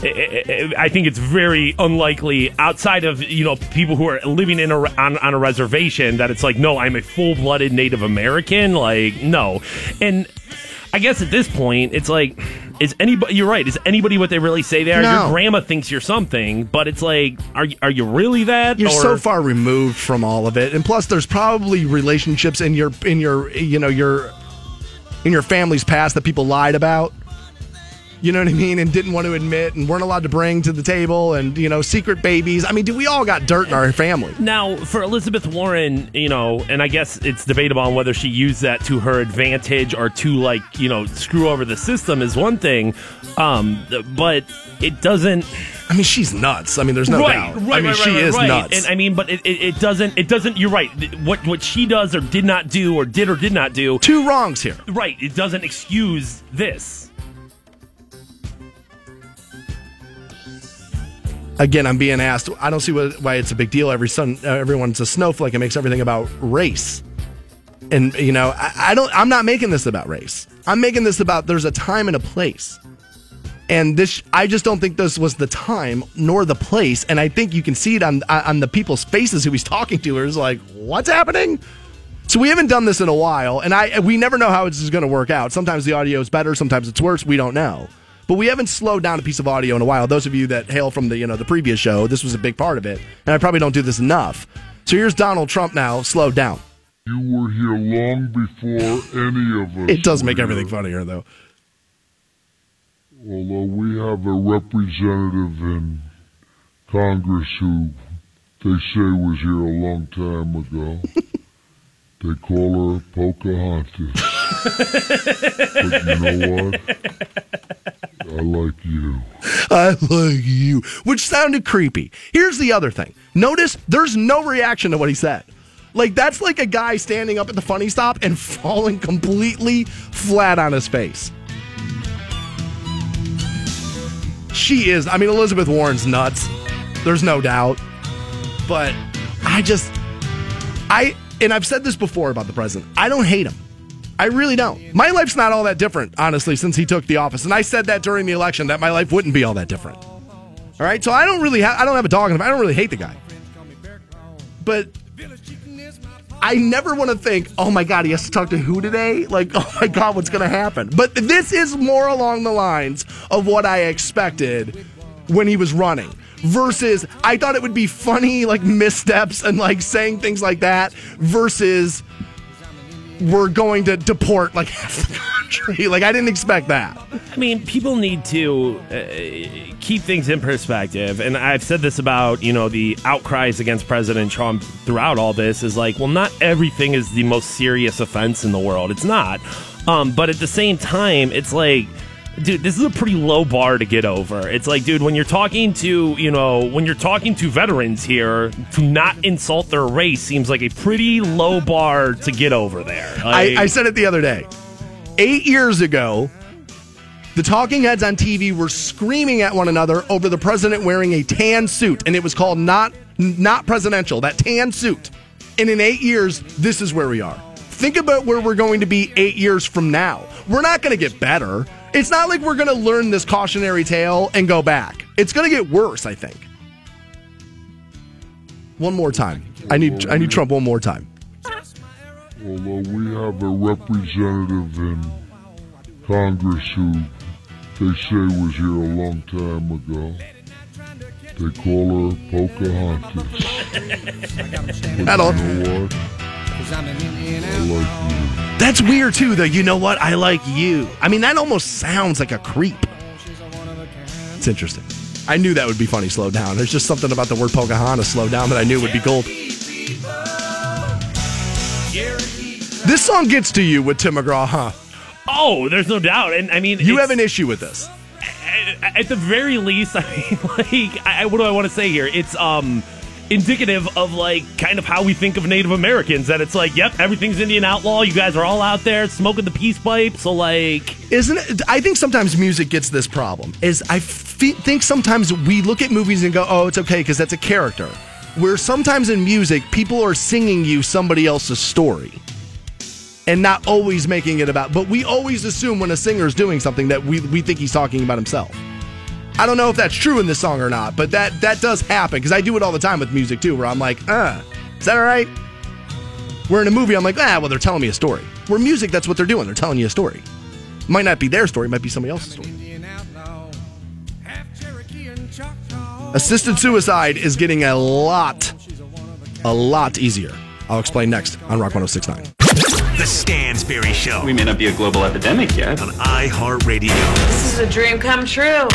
I think it's very unlikely outside of you know people who are living in a, on, on a reservation that it's like no I'm a full blooded Native American like no and I guess at this point it's like is anybody you're right is anybody what they really say they are No. your grandma thinks you're something but it's like are you- are you really that You're Or- so far removed from all of it, and plus, there's probably relationships in your in your you know your in your family's past that people lied about. You know what I mean? And didn't want to admit and weren't allowed to bring to the table and, you know, secret babies. I mean, do we all got dirt in our family? Now, for Elizabeth Warren, you know, and I guess it's debatable on whether she used that to her advantage or to, like, you know, screw over the system is one thing. Um, but it doesn't. I mean, she's nuts. I mean, there's no right, doubt. right, I mean, right, she right, is right. nuts. And I mean, but it, it, it doesn't. It doesn't. You're right. What what she does or did not do or did or did not do. Two wrongs here. Right. It doesn't excuse this. Again, I'm being asked. I don't see what, why it's a big deal. Every son, everyone's a snowflake. It makes everything about race. And you know, I, I don't. I'm not making this about race. I'm making this about there's a time and a place. And this, I just don't think this was the time nor the place. And I think you can see it on on the people's faces who he's talking to. Is like, what's happening? So we haven't done this in a while, and I we never know how this is going to work out. Sometimes the audio is better, sometimes it's worse. We don't know. But we haven't slowed down a piece of audio in a while. Those of you that hail from the you know the previous show, this was a big part of it, and I probably don't do this enough. So here's Donald Trump now, slowed down. You were here long before any of us. It does make were everything funnier though. Although we have a representative in Congress who they say was here a long time ago. they call her Pocahontas. but you know what? I like you. I like you, which sounded creepy. Here's the other thing. Notice there's no reaction to what he said. Like that's like a guy standing up at the funny stop and falling completely flat on his face. She is. I mean, Elizabeth Warren's nuts. There's no doubt. But I just, I, and I've said this before about the president. I don't hate him. I really don't. My life's not all that different, honestly, since he took the office. And I said that during the election that my life wouldn't be all that different. All right, so I don't really have I don't have a dog in him. I don't really hate the guy. But I never want to think, oh my God, he has to talk to who today? Like, oh my God, what's going to happen? But this is more along the lines of what I expected when he was running. Versus, I thought it would be funny, like missteps and like saying things like that. Versus, we're going to deport like half the country. Like, I didn't expect that. I mean, people need to uh, keep things in perspective. And I've said this about, you know, the outcries against President Trump throughout all this is like, well, not everything is the most serious offense in the world. It's not. Um, but at the same time, it's like, dude, this is a pretty low bar to get over. It's like, dude, when you're talking to, you know, when you're talking to veterans here, to not insult their race seems like a pretty low bar to get over there. I, I said it the other day. Eight years ago, the talking heads on TV were screaming at one another over the president wearing a tan suit, and it was called not not presidential. That tan suit. And in eight years, this is where we are. Think about where we're going to be eight years from now. We're not going to get better. It's not like we're going to learn this cautionary tale and go back. It's going to get worse, I think. One more time. I need I need Trump one more time. Although we have a representative in Congress who they say was here a long time ago. They call her Pocahontas. Don't- You know what? I like you. That's weird too, though. You know what? I like you. I mean, that almost sounds like a creep. It's interesting. I knew that would be funny. Slow down. There's just something about the word Pocahontas. Slow down that I knew would be gold. This song gets to you with Tim McGraw, huh? oh, there's no doubt. And I mean, You have an issue with this. at, at the very least, I mean, like, I, what do I want to say here? It's um indicative of like kind of how we think of Native Americans. That it's like, yep, everything's Indian outlaw. You guys are all out there smoking the peace pipe. So like, Isn't it? I think sometimes music gets this problem. Is I think sometimes we look at movies and go, "Oh, it's okay" because that's a character. Where sometimes in music, people are singing you somebody else's story, and not always making it about. But we always assume when a singer is doing something that we we think he's talking about himself. I don't know if that's true in this song or not, but that that does happen because I do it all the time with music too, where I'm like, "Uh, is that all right?" We're in a movie, I'm like, "Ah, well, they're telling me a story." Where music, that's what they're doing. They're telling you a story. Might not be their story, might be somebody else's story. Assisted suicide is getting a lot, a lot easier. I'll explain next on Rock 1069. The Stansbury Show We may not be a global epidemic yet. on iHeartRadio. This is a dream come true.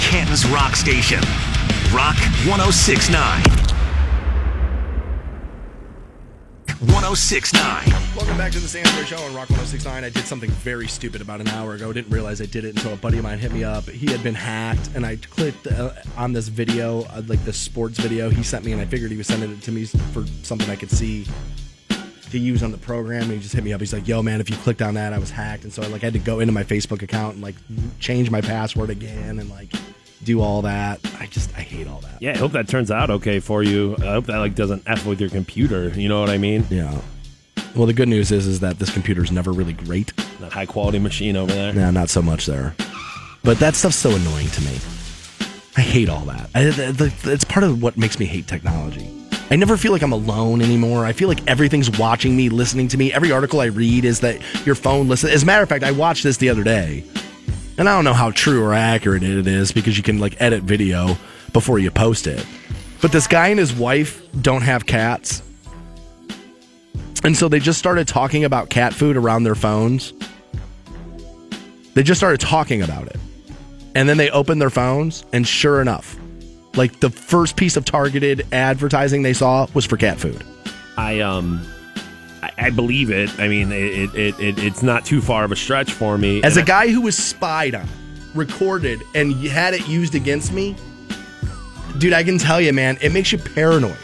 Canton's Rock Station. Rock 1069. 1069. Welcome back to the Stansbury Show on Rock 1069. I did something very stupid about an hour ago. Didn't realize I did it until a buddy of mine hit me up. He had been hacked, and I clicked uh, on this video, uh, like this sports video he sent me, and I figured he was sending it to me for something I could see to use on the program. And he just hit me up. He's like, "Yo, man, if you clicked on that, I was hacked." And so I like had to go into my Facebook account and like change my password again and like do all that. I just I hate all that. Yeah, I hope that turns out okay for you. I hope that like doesn't f with your computer. You know what I mean? Yeah. Well, the good news is is that this computer's never really great. That high quality machine over there. No, not so much there. But that stuff's so annoying to me. I hate all that. I, it's part of what makes me hate technology. I never feel like I'm alone anymore. I feel like everything's watching me, listening to me. Every article I read is that your phone listens. As a matter of fact, I watched this the other day, and I don't know how true or accurate it is because you can like edit video before you post it. But this guy and his wife don't have cats. And so they just started talking about cat food around their phones. They just started talking about it. And then they opened their phones, and sure enough, like the first piece of targeted advertising they saw was for cat food. I um, I, I believe it. I mean, it, it, it it's not too far of a stretch for me. As And a guy who was spied on, recorded, and had it used against me, dude, I can tell you, man, it makes you paranoid.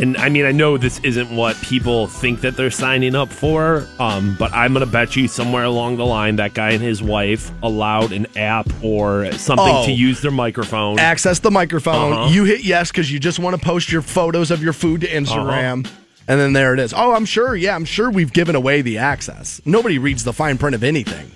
And I mean, I know this isn't what people think that they're signing up for, um, but I'm gonna bet you somewhere along the line that guy and his wife allowed an app or something Oh. to use their microphone. Access the microphone. Uh-huh. You hit yes because you just want to post your photos of your food to Instagram. And then there it is. Oh, I'm sure. Yeah, I'm sure we've given away the access. Nobody reads the fine print of anything.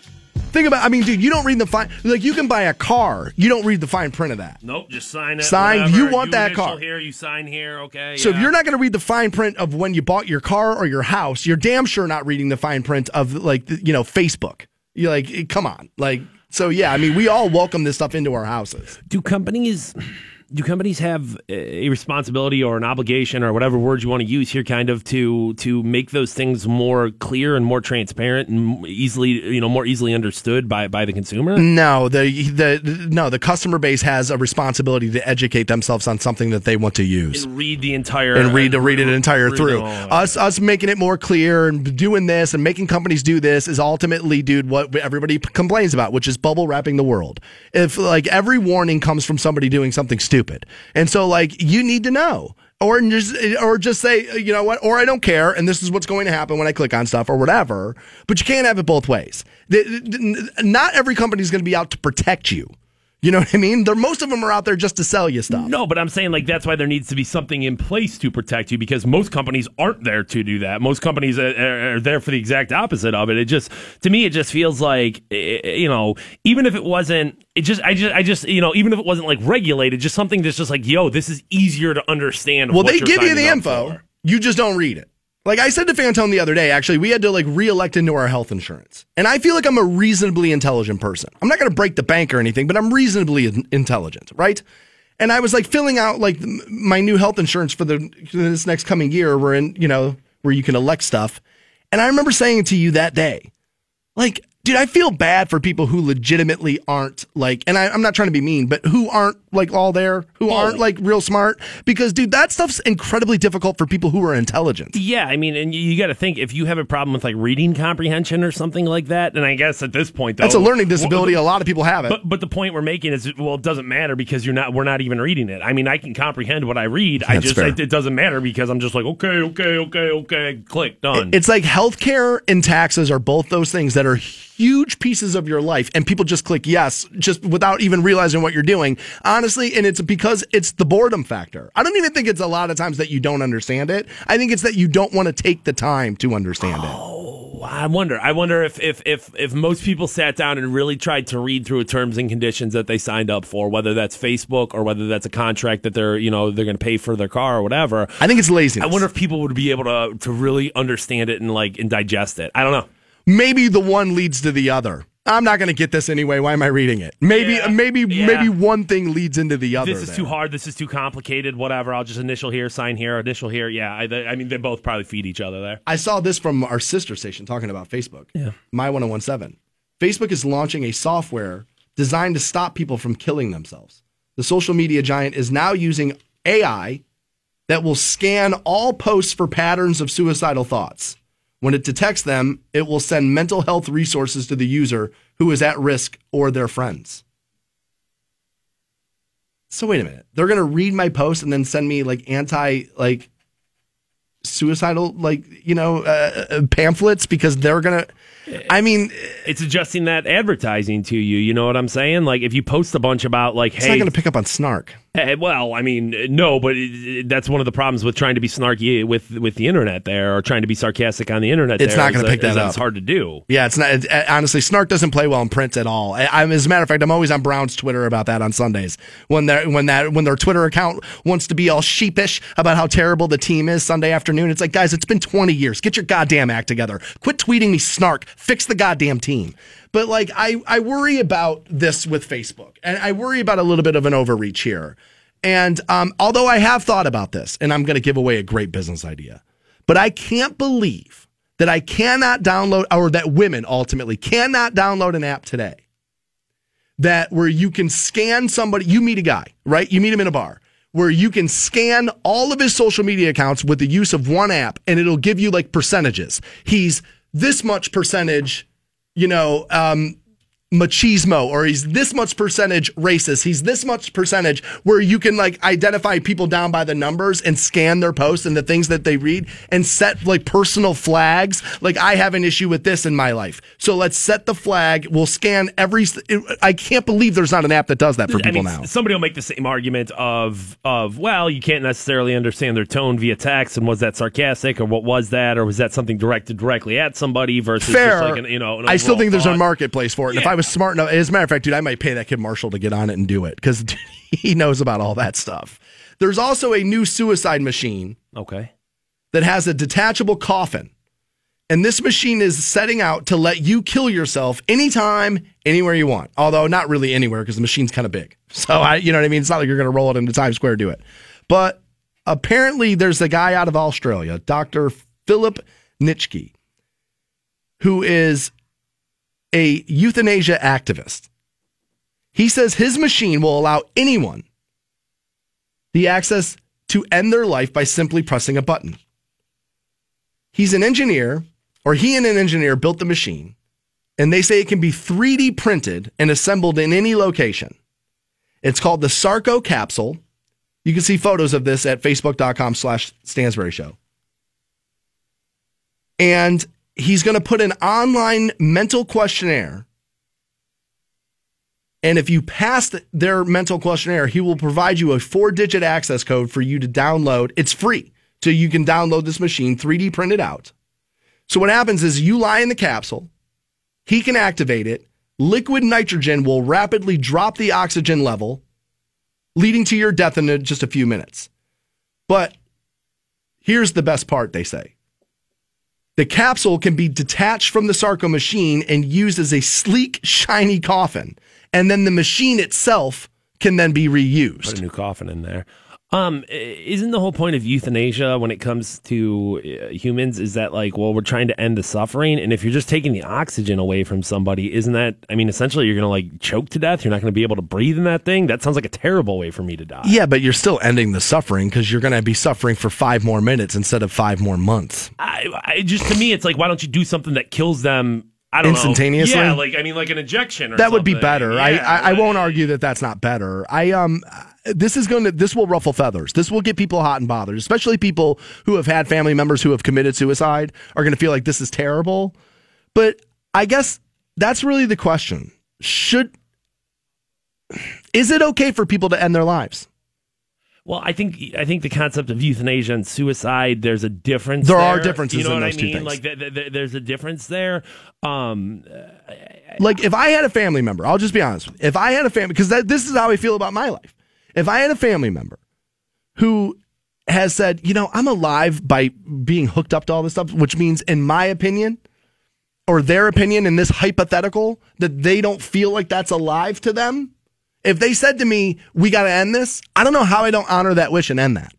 Think about. I mean, dude, you don't read the fine. Like, you can buy a car. You don't read the fine print of that. Nope, just sign it. Sign, whatever. you want that car. here. You sign here. Okay. So if you're not going to read the fine print of when you bought your car or your house, you're damn sure not reading the fine print of like the, you know Facebook. You like, eh, come on, like. So yeah, I mean, we all welcome this stuff into our houses. do companies do companies have a responsibility or an obligation or whatever word you want to use here kind of to to make those things more clear and more transparent and easily you know more easily understood by by the consumer No, the the no, the customer base has a responsibility to educate themselves on something that they want to use. and read the entire and read to read it entire through. it. Us us making it more clear and doing this and making companies do this is ultimately, dude, what everybody complains about, which is bubble wrapping the world. If like every warning comes from somebody doing something stupid, and so like you need to know. Or just, or just say, you know what, or I don't care, and this is what's going to happen when I click on stuff, or whatever. But you can't have it both ways. Not every company is going to be out to protect you. You know what I mean? They're, most of them are out there just to sell you stuff. no, but I'm saying like that's why there needs to be something in place to protect you because most companies aren't there to do that. Most companies are, are, are there for the exact opposite of it. It just to me it just feels like you know even if it wasn't it just I just I just you know even if it wasn't like regulated just something that's just like yo this is easier to understand. Well, they give you the info. for. You just don't read it. Like I said to Fantone the other day, actually, we had to like re-elect into our health insurance. And I feel like I'm a reasonably intelligent person. I'm not going to break the bank or anything, but I'm reasonably in- intelligent, right? And I was like filling out like my new health insurance for the this next coming year. We're in, you know, where you can elect stuff. And I remember saying to you that day, like, dude, I feel bad for people who legitimately aren't like, and I, I'm not trying to be mean, but who aren't like all there, who aren't like real smart. Because, dude, that stuff's incredibly difficult for people who are intelligent. Yeah, I mean, and you, you got to think if you have a problem with like reading comprehension or something like that, and I guess at this point though, That's a learning wh- disability. A lot of people have it. But but the point we're making is well, it doesn't matter because you're not we're not even reading it. I mean, I can comprehend what I read. I just fair. it, it doesn't matter because I'm just like okay, okay, okay, okay, click done. It's like healthcare and taxes are both those things that are huge pieces of your life, and people just click yes, just without even realizing what you're doing. Honestly, and it's because it's the boredom factor. I don't even think it's a lot of times that you don't understand it. I think it's that you don't want to take the time to understand it. Oh, I wonder. I wonder if, if if if most people sat down and really tried to read through terms and conditions that they signed up for, whether that's Facebook or whether that's a contract that they're you know they're going to pay for their car or whatever. I think it's laziness. I wonder if people would be able to to really understand it and like and digest it. I don't know. Maybe the one leads to the other. I'm not going to get this anyway. Why am I reading it? Maybe, Yeah, maybe, yeah. maybe one thing leads into the other. This is there. too hard. This is too complicated. Whatever. I'll just initial here, sign here, initial here. Yeah. I, I mean, they both probably feed each other there. I saw this from our sister station talking about Facebook. Yeah. My 1017. Facebook is launching a software designed to stop people from killing themselves. The social media giant is now using AI that will scan all posts for patterns of suicidal thoughts. When it detects them, it will send mental health resources to the user who is at risk or their friends. So wait a minute. They're going to read my post and then send me like anti like suicidal like, you know, uh, uh, pamphlets because they're going to I mean, It's adjusting that advertising to you. You know what I'm saying? Like if you post a bunch about like, it's hey, not going to pick up on snark. Eh, well, I mean, eh, no, but it, it- that's one of the problems with trying to be snarky with with the internet there, or trying to be sarcastic on the internet. It's there, not gonna pick that that up. It's hard to do. Yeah, it's not. Eh, honestly, Snark doesn't play well in print at all. I, I'm, as a matter of fact, I'm always on Brown's Twitter about that on Sundays when their when that when their Twitter account wants to be all sheepish about how terrible the team is Sunday afternoon. It's like, guys, it's been 20 years. Get your goddamn act together. Quit tweeting me Snark. Fix the goddamn team. But like, I I worry about this with Facebook, and I worry about a little bit of an overreach here. And um, although I have thought about this, and I'm going to give away a great business idea, but I can't believe that I cannot download, or that women ultimately cannot download an app today that where you can scan somebody, you meet a guy, right? You meet him in a bar where you can scan all of his social media accounts with the use of one app and it'll give you like percentages. He's this much percentage, you know, um, machismo or he's this much percentage racist he's this much percentage where you can like identify people down by the numbers and scan their posts and the things that they read and set like personal flags like i have an issue with this in my life so let's set the flag we'll scan every i can't believe there's not an app that does that for I people mean, now somebody will make the same argument of of well, you can't necessarily understand their tone via text, and was that sarcastic, or what was that, or was that something directed directly at somebody versus fair. just like an, you know? an I still think there's a marketplace for it. And if I was smart enough, as a matter of fact, dude, I might pay that kid Marshall to get on it and do it because he knows about all that stuff. There's also a new suicide machine Okay. that has a detachable coffin. And this machine is setting out to let you kill yourself anytime, anywhere you want. Although not really anywhere because the machine's kind of big. So I, you know what I mean? It's not like you're going to roll it into Times Square do it. But apparently there's a guy out of Australia, Dr. Philip Nitschke, who is a euthanasia activist. He says his machine will allow anyone the access to end their life by simply pressing a button. He's an engineer, or he and an engineer built the machine, and they say it can be 3D printed and assembled in any location. It's called the Sarco capsule. You can see photos of this at facebook.com slash Stansbury Show. And he's going to put an online mental questionnaire. And if you pass their mental questionnaire, he will provide you a four digit access code for you to download. It's free. So you can download this machine, 3D printed out. So what happens is you lie in the capsule, he can activate it, liquid nitrogen will rapidly drop the oxygen level, leading to your death in just a few minutes. But here's the best part, they say. The capsule can be detached from the Sarco machine and used as a sleek, shiny coffin. And then the machine itself can then be reused. Put a new coffin in there. Um, isn't the whole point of euthanasia when it comes to uh, humans is that like, well, we're trying to end the suffering, and if you're just taking the oxygen away from somebody, isn't that? I mean, essentially, you're gonna like choke to death. You're not gonna be able to breathe in that thing. That sounds like a terrible way for me to die. Yeah, but you're still ending the suffering because you're going to be suffering for five more minutes instead of five more months. I, I just to me, it's like, why don't you do something that kills them? I don't know. Instantaneously? know. Yeah, like I mean, like an injection. Or that would be better. I, Yeah, I I like- won't argue that that's not better. I um this is going to this will ruffle feathers. This will get people hot and bothered, especially people who have had family members who have committed suicide are going to feel like this is terrible. But I guess that's really the question. Should is it okay for people to end their lives? Well, I think I think the concept of euthanasia and suicide, there's a difference. There are differences You know in what those I two mean? things. Like, th- th- th- there's a difference there. Um, like if I had a family member, I'll just be honest. If I had a family, because this is how I feel about my life. If I had a family member who has said, you know, I'm alive by being hooked up to all this stuff, which means, in my opinion, or their opinion in this hypothetical that they don't feel like that's alive to them, if they said to me, we got to end this, I don't know how I don't honor that wish and end that.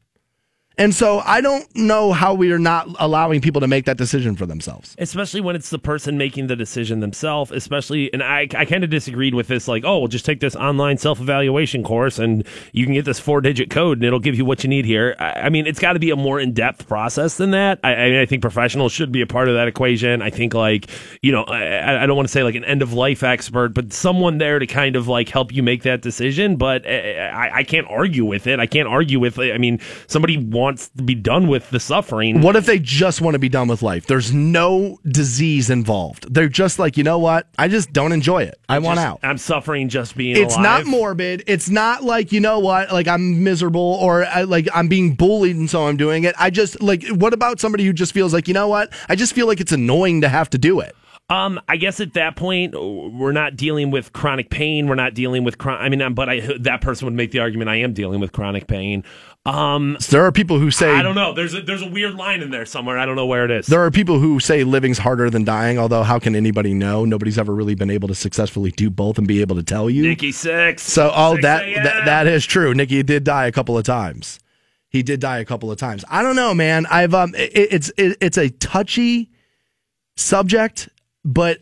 And so I don't know how we are not allowing people to make that decision for themselves. especially when it's the person making the decision themselves especially and i, I kind of disagreed with this like oh well just take this online self-evaluation course and you can get this four digit code and it'll give you what you need here i, I mean it's got to be a more in-depth process than that I, I mean i think professionals should be a part of that equation i think like you know i, I don't want to say like an end of life expert but someone there to kind of like help you make that decision but eh, I, I can't argue with it i can't argue with it. i mean somebody wants to be done with the suffering What if they just want to be done with life? There's no disease involved. They're just like, you know what? I just don't enjoy it. I want Just- out. i'm suffering just being It's alive. not morbid. It's not like, you know what? Like I'm miserable or I, like I'm being bullied and so I'm doing it. I just like, what about somebody who just feels like, you know what? I just feel like it's annoying to have to do it. Um, I guess at that point we're not dealing with chronic pain. We're not dealing with chronic. I mean, but I that person would make the argument I am dealing with chronic pain. Um, There are people who say, I don't know. There's a, there's a weird line in there somewhere. I don't know where it is. There are people who say living's harder than dying, although how can anybody know? Nobody's ever really been able to successfully do both and be able to tell you. Nikki Sixx. So, 6 that, that that is true. Nikki did die a couple of times. He did die a couple of times. I don't know, man. I've um, it, it's it, it's a touchy subject, but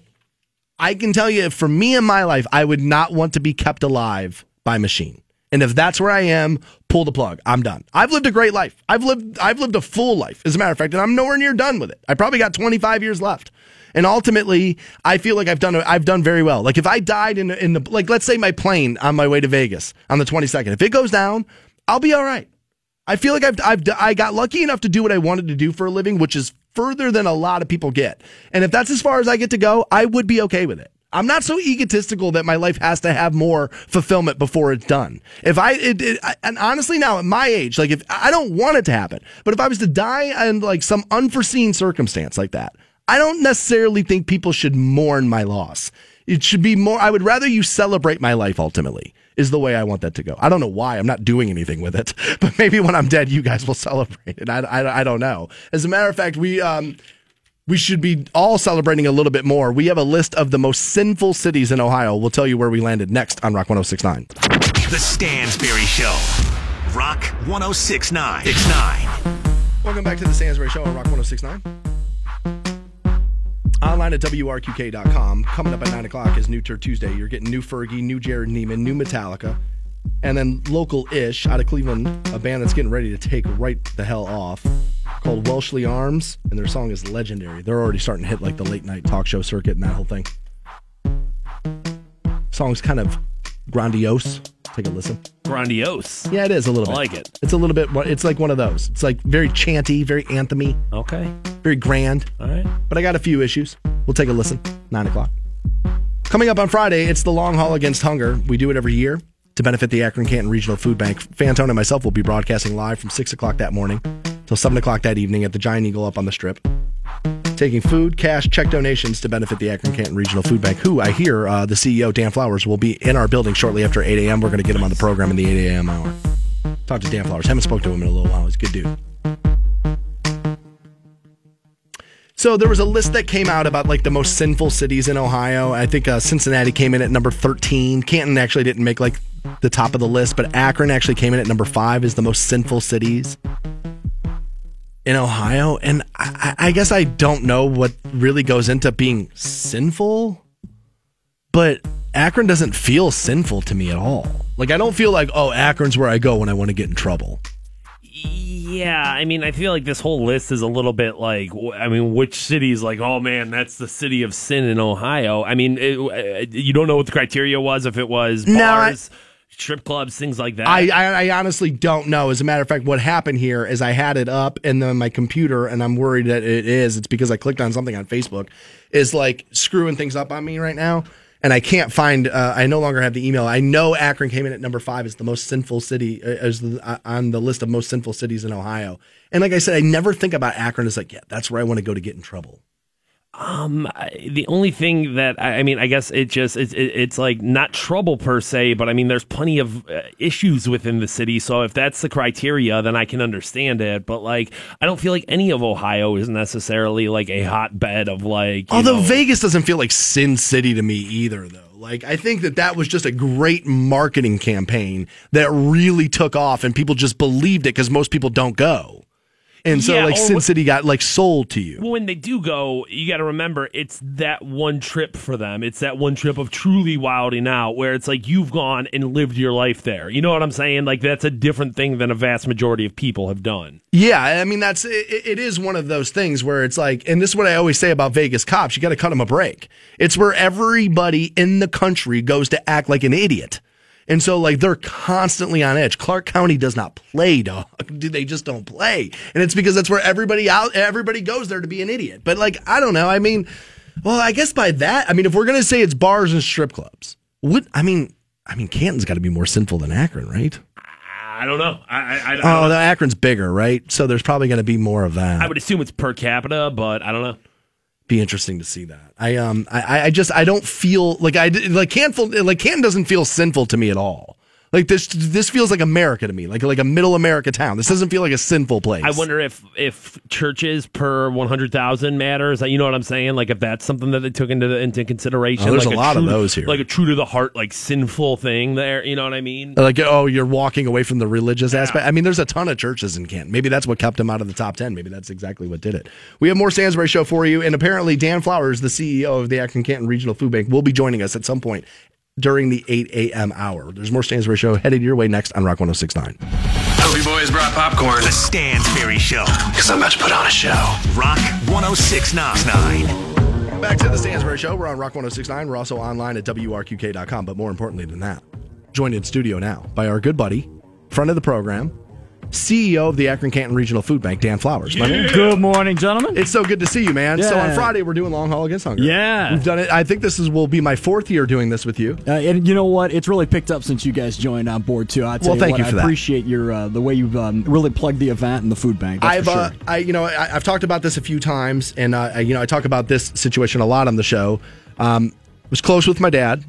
I can tell you, for me in my life, I would not want to be kept alive by machine. And if that's where I am, pull the plug. I'm done. I've lived a great life. I've lived I've lived a full life, as a matter of fact, and I'm nowhere near done with it. I probably got 25 years left. And ultimately, I feel like I've done I've done very well. Like if I died in in the like let's say my plane on my way to Vegas on the 22nd, if it goes down, I'll be all right. I feel like I've, I've I got lucky enough to do what I wanted to do for a living, which is further than a lot of people get. And if that's as far as I get to go, I would be okay with it. I'm not so egotistical that my life has to have more fulfillment before it's done. If I, it, it, I and honestly now at my age, like if I don't want it to happen, but if I was to die in like some unforeseen circumstance like that, I don't necessarily think people should mourn my loss. It should be more, I would rather you celebrate my life ultimately, is the way I want that to go. I don't know why. I'm not doing anything with it, but maybe when I'm dead, you guys will celebrate it. I, I, I don't know. As a matter of fact, we, um, we should be all celebrating a little bit more. We have a list of the most sinful cities in Ohio. We'll tell you where we landed next on Rock 1069. The Stansbury Show. Rock 1069. 69. Welcome back to the Stansbury Show on Rock 1069. Online at WRQK.com. Coming up at 9 o'clock is New Turd Tuesday. You're getting new Fergie, new Jerrod Niemann, new Metallica, and then local ish out of Cleveland, a band that's getting ready to take right the hell off called Welshly Arms, and their song is legendary. They're already starting to hit like the late night talk show circuit and that whole thing. Song's kind of grandiose. Take a listen. Grandiose. Yeah, it is a little I bit. like it. It's a little bit. It's like one of those. It's like very chanty, very anthemy, Okay. very grand. All right. But I got a few issues. We'll take a listen. Nine o'clock. Coming up on Friday, it's the long haul against hunger. We do it every year to benefit the Akron Canton Regional Food Bank. Fantone and myself will be broadcasting live from six o'clock that morning till seven o'clock that evening at the Giant Eagle up on the strip. Taking food, cash, check donations to benefit the Akron Canton Regional Food Bank, who I hear uh, the CEO, Dan Flowers, will be in our building shortly after 8 a.m. We're going to get him on the program in the 8 a.m. hour. Talk to Dan Flowers. Haven't spoke to him in a little while. He's a good dude. So there was a list that came out about like the most sinful cities in Ohio. I think uh, Cincinnati came in at number 13. Canton actually didn't make like the top of the list, but Akron actually came in at number five as the most sinful cities in Ohio. And I, I guess I don't know what really goes into being sinful, but Akron doesn't feel sinful to me at all. Like I don't feel like oh Akron's where I go when I want to get in trouble. Yeah, I mean, I feel like this whole list is a little bit like, I mean, which city's like, oh man, that's the city of sin in Ohio. I mean, it, uh, you don't know what the criteria was, if it was No, I- bars, strip clubs, things like that. I, I I honestly don't know. As a matter of fact, what happened here is I had it up and then my computer, and I'm worried that it is. It's because I clicked on something on Facebook, is like screwing things up on me right now, and I can't find. Uh, I no longer have the email. I know Akron came in at number five as the most sinful city, uh, as the, uh, on the list of most sinful cities in Ohio. And like I said, I never think about Akron as like, yeah, that's where I want to go to get in trouble. Um, the only thing that I, I mean, I guess it just it's it, it's like not trouble per se, but I mean, there's plenty of uh, issues within the city. So if that's the criteria, then I can understand it. But like, I don't feel like any of Ohio is necessarily like a hotbed of like. Although know- Vegas doesn't feel like Sin City to me either, though. Like, I think that that was just a great marketing campaign that really took off and people just believed it because most people don't go. And so, Yeah, like, or Sin City got like sold to you. Well, when they do go, you got to remember it's that one trip for them. It's that one trip of truly wilding out where it's like you've gone and lived your life there. You know what I'm saying? Like that's a different thing than a vast majority of people have done. Yeah, I mean that's it, it is one of those things where it's like, and this is what I always say about Vegas cops: you got to cut them a break. It's where everybody in the country goes to act like an idiot, and so like they're constantly on edge. Clark County does not play, dog. They just don't play, and it's because that's where everybody out, everybody goes there to be an idiot. But like, I don't know. I mean, well, I guess by that, I mean if we're gonna say it's bars and strip clubs, what I mean, I mean Canton's got to be more sinful than Akron, right? I don't know. I I, I, I, Oh, don't- the Akron's bigger, right? So there's probably going to be more of that. I would assume it's per capita, but I don't know. Be interesting to see that. I um I I just I don't feel like I like Canton like Canton doesn't feel sinful to me at all. Like this this feels like America to me, like like a middle America town. This doesn't feel like a sinful place. I wonder if if churches per one hundred thousand matters. You know what I'm saying? Like if that's something that they took into into consideration. Oh, there's like a lot of those here. like a true to the heart, like sinful thing. There, you know what I mean? like oh you're walking away from the religious aspect. I mean there's a ton of churches in Kent. Maybe that's what kept them out of the top 10. Maybe that's exactly what did it. We have more Stansbury show for you and apparently Dan Flowers, the CEO of the Akron Canton Regional Food Bank, will be joining us at some point during the 8 a.m. hour. There's more Stansbury show headed your way next on Rock 1069. Hope you boys brought popcorn. The Stansbury Show. Because I'm about to put on a show. Rock 1069. Back to the Stansbury Show. We're on Rock 1069. We're also online at WRQK.com. But more importantly than that, joined in studio now by our good buddy, friend of the program, CEO of the Akron Canton Regional Food Bank, Dan Flowers. My man. Good morning, gentlemen. It's so good to see you, man. So on Friday, we're doing Long Haul Against Hunger. Yeah. We've done it. I think this is will be my fourth year doing this with you. Uh, and you know what? It's really picked up since you guys joined on board too. I Well, thank what, you for I that. appreciate your uh, the way you've um, really plugged the event and the food bank. I've, for sure. uh, I, you know, I, I've talked about this a few times, and uh, I- you know, I talk about this situation a lot on the show. Um, was close with my dad.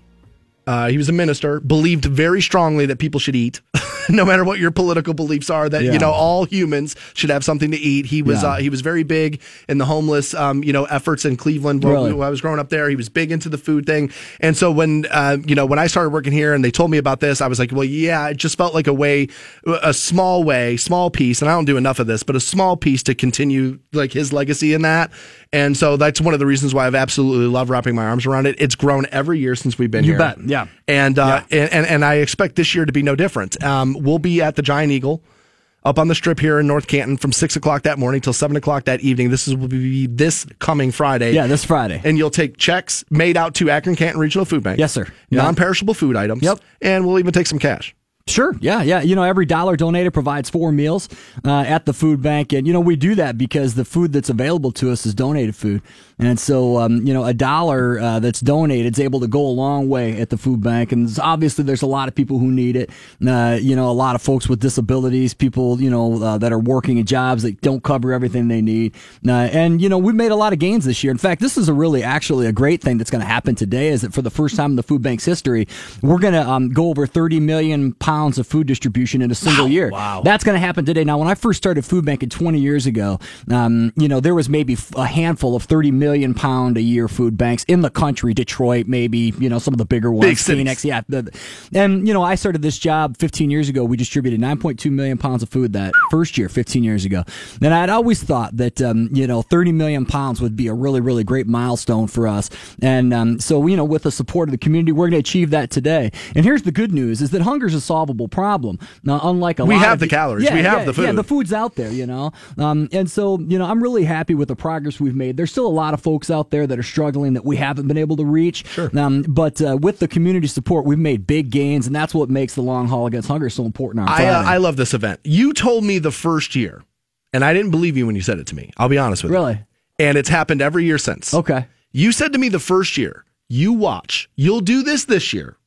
Uh, he was a minister. Believed very strongly that people should eat, no matter what your political beliefs are. That you know, all humans should have something to eat. He was Yeah. uh, he was very big in the homeless, um, you know, efforts in Cleveland. Where Really? when I was growing up there, he was big into the food thing. And so when uh, you know when I started working here, and they told me about this, I was like, well, yeah, it just felt like a way, a small way, small piece. And I don't do enough of this, but a small piece to continue like his legacy in that. And so that's one of the reasons why I've absolutely loved wrapping my arms around it. It's grown every year since we've been You here. bet, yeah. And, uh, and, and and I expect this year to be no different. Um, we'll be at the Giant Eagle up on the strip here in North Canton from six o'clock that morning till seven o'clock that evening. This is will be this coming Friday. yeah, this Friday. And you'll take checks made out to Akron Canton Regional Food Bank. Yes, sir. Yeah. Non-perishable food items. Yep. And we'll even take some cash. Sure. Yeah. Yeah. You know, every dollar donated provides four meals uh, at the food bank. And, you know, we do that because the food that's available to us is donated food. And so, um, you know, a dollar uh, that's donated is able to go a long way at the food bank. And obviously, there's a lot of people who need it. Uh, you know, a lot of folks with disabilities, people, you know, uh, that are working in jobs that don't cover everything they need. Uh, and, you know, we've made a lot of gains this year. In fact, this is a really actually a great thing that's going to happen today is that for the first time in the food bank's history, we're going to um, go over 30 million pounds of food distribution in a single year. Wow. That's going to happen today. Now, when I first started food banking 20 years ago, um, you know, there was maybe a handful of 30 million pound a year food banks in the country, Detroit, maybe, you know, some of the bigger ones, Big. Phoenix. Yeah. the- And, you know, I started this job 15 years ago. We distributed 9.2 million pounds of food that first year, 15 years ago. And I'd always thought that, um, you know, 30 million pounds would be a really, really great milestone for us. And um, so, you know, with the support of the community, we're going to achieve that today. And here's the good news is that hunger is a solvable problem. Now, unlike a We have of the calories. We have the food. Yeah, the food's out there, you know. Um, and so, you know, I'm really happy with the progress we've made. There's still a lot of folks out there that are struggling that we haven't been able to reach. Sure. Um, but uh, with the community support, we've made big gains, and that's what makes the long haul against hunger so important on I, uh, I love this event. You told me the first year, and I didn't believe you when you said it to me. I'll be honest with you. Really? And it's happened every year since. okay. You said to me the first year, you watch, you'll do this this year,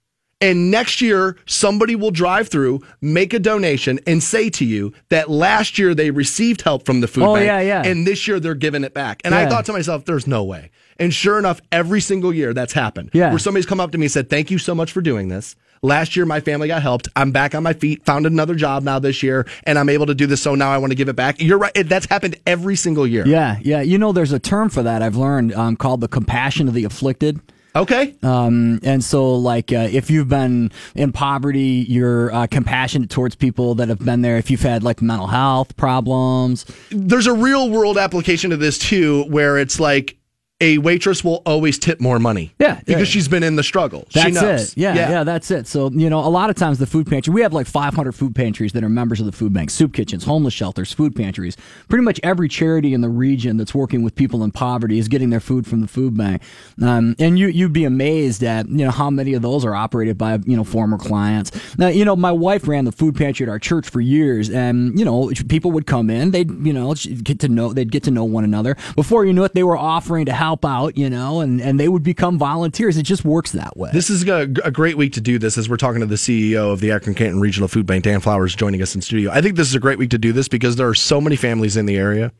And next year, somebody will drive through, make a donation, and say to you that last year they received help from the food Oh, bank. yeah, yeah. And this year they're giving it back. And I thought to myself, there's no way. And sure enough, every single year that's happened. Yeah. Where somebody's come up to me and said, Thank you so much for doing this. Last year, my family got helped. I'm back on my feet, found another job now this year, and I'm able to do this. So now I want to give it back. You're right. It, that's happened every single year. Yeah, yeah. You know, there's a term for that I've learned um, called the compassion of the afflicted. Okay. Um, and so, like, uh, if you've been in poverty, you're uh, compassionate towards people that have been there. If you've had like mental health problems, there's a real world application of this too, where it's like a waitress will always tip more money. Yeah, because yeah. she's been in the struggle. That's she knows. it. Yeah, yeah, that's it. So, you know, a lot of times the food pantry, we have like 500 food pantries that are members of the food bank, soup kitchens, homeless shelters, food pantries. Pretty much every charity in the region that's working with people in poverty is getting their food from the food bank. Um, and you, you'd be amazed at, you know, how many of those are operated by, you know, former clients. Now, you know, my wife ran the food pantry at our church for years and, you know, people would come in, they'd, you know, get to know, they'd get to know one another. Before you knew it, they were offering to help out, you know, and, and they would become volunteers. It just works that way. This is a, a great week to do this as we're talking to the CEO of the Akron Canton Regional Food Bank, Dan Flowers, joining us in studio. I think this is a great week to do this because there are so many families in the area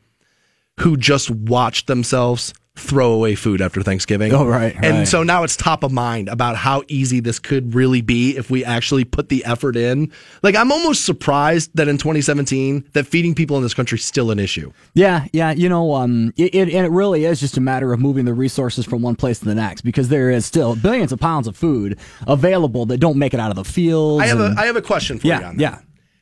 who just watch themselves throw away food after Thanksgiving. Oh, right, And so now it's top of mind about how easy this could really be if we actually put the effort in. Like I'm almost surprised that in 2017 that feeding people in this country is still an issue. Yeah, yeah, you know, um, it, it and it really is just a matter of moving the resources from one place to the next because there is still billions of pounds of food available that don't make it out of the fields. I have a and- I have a question for Yeah, you on that. yeah.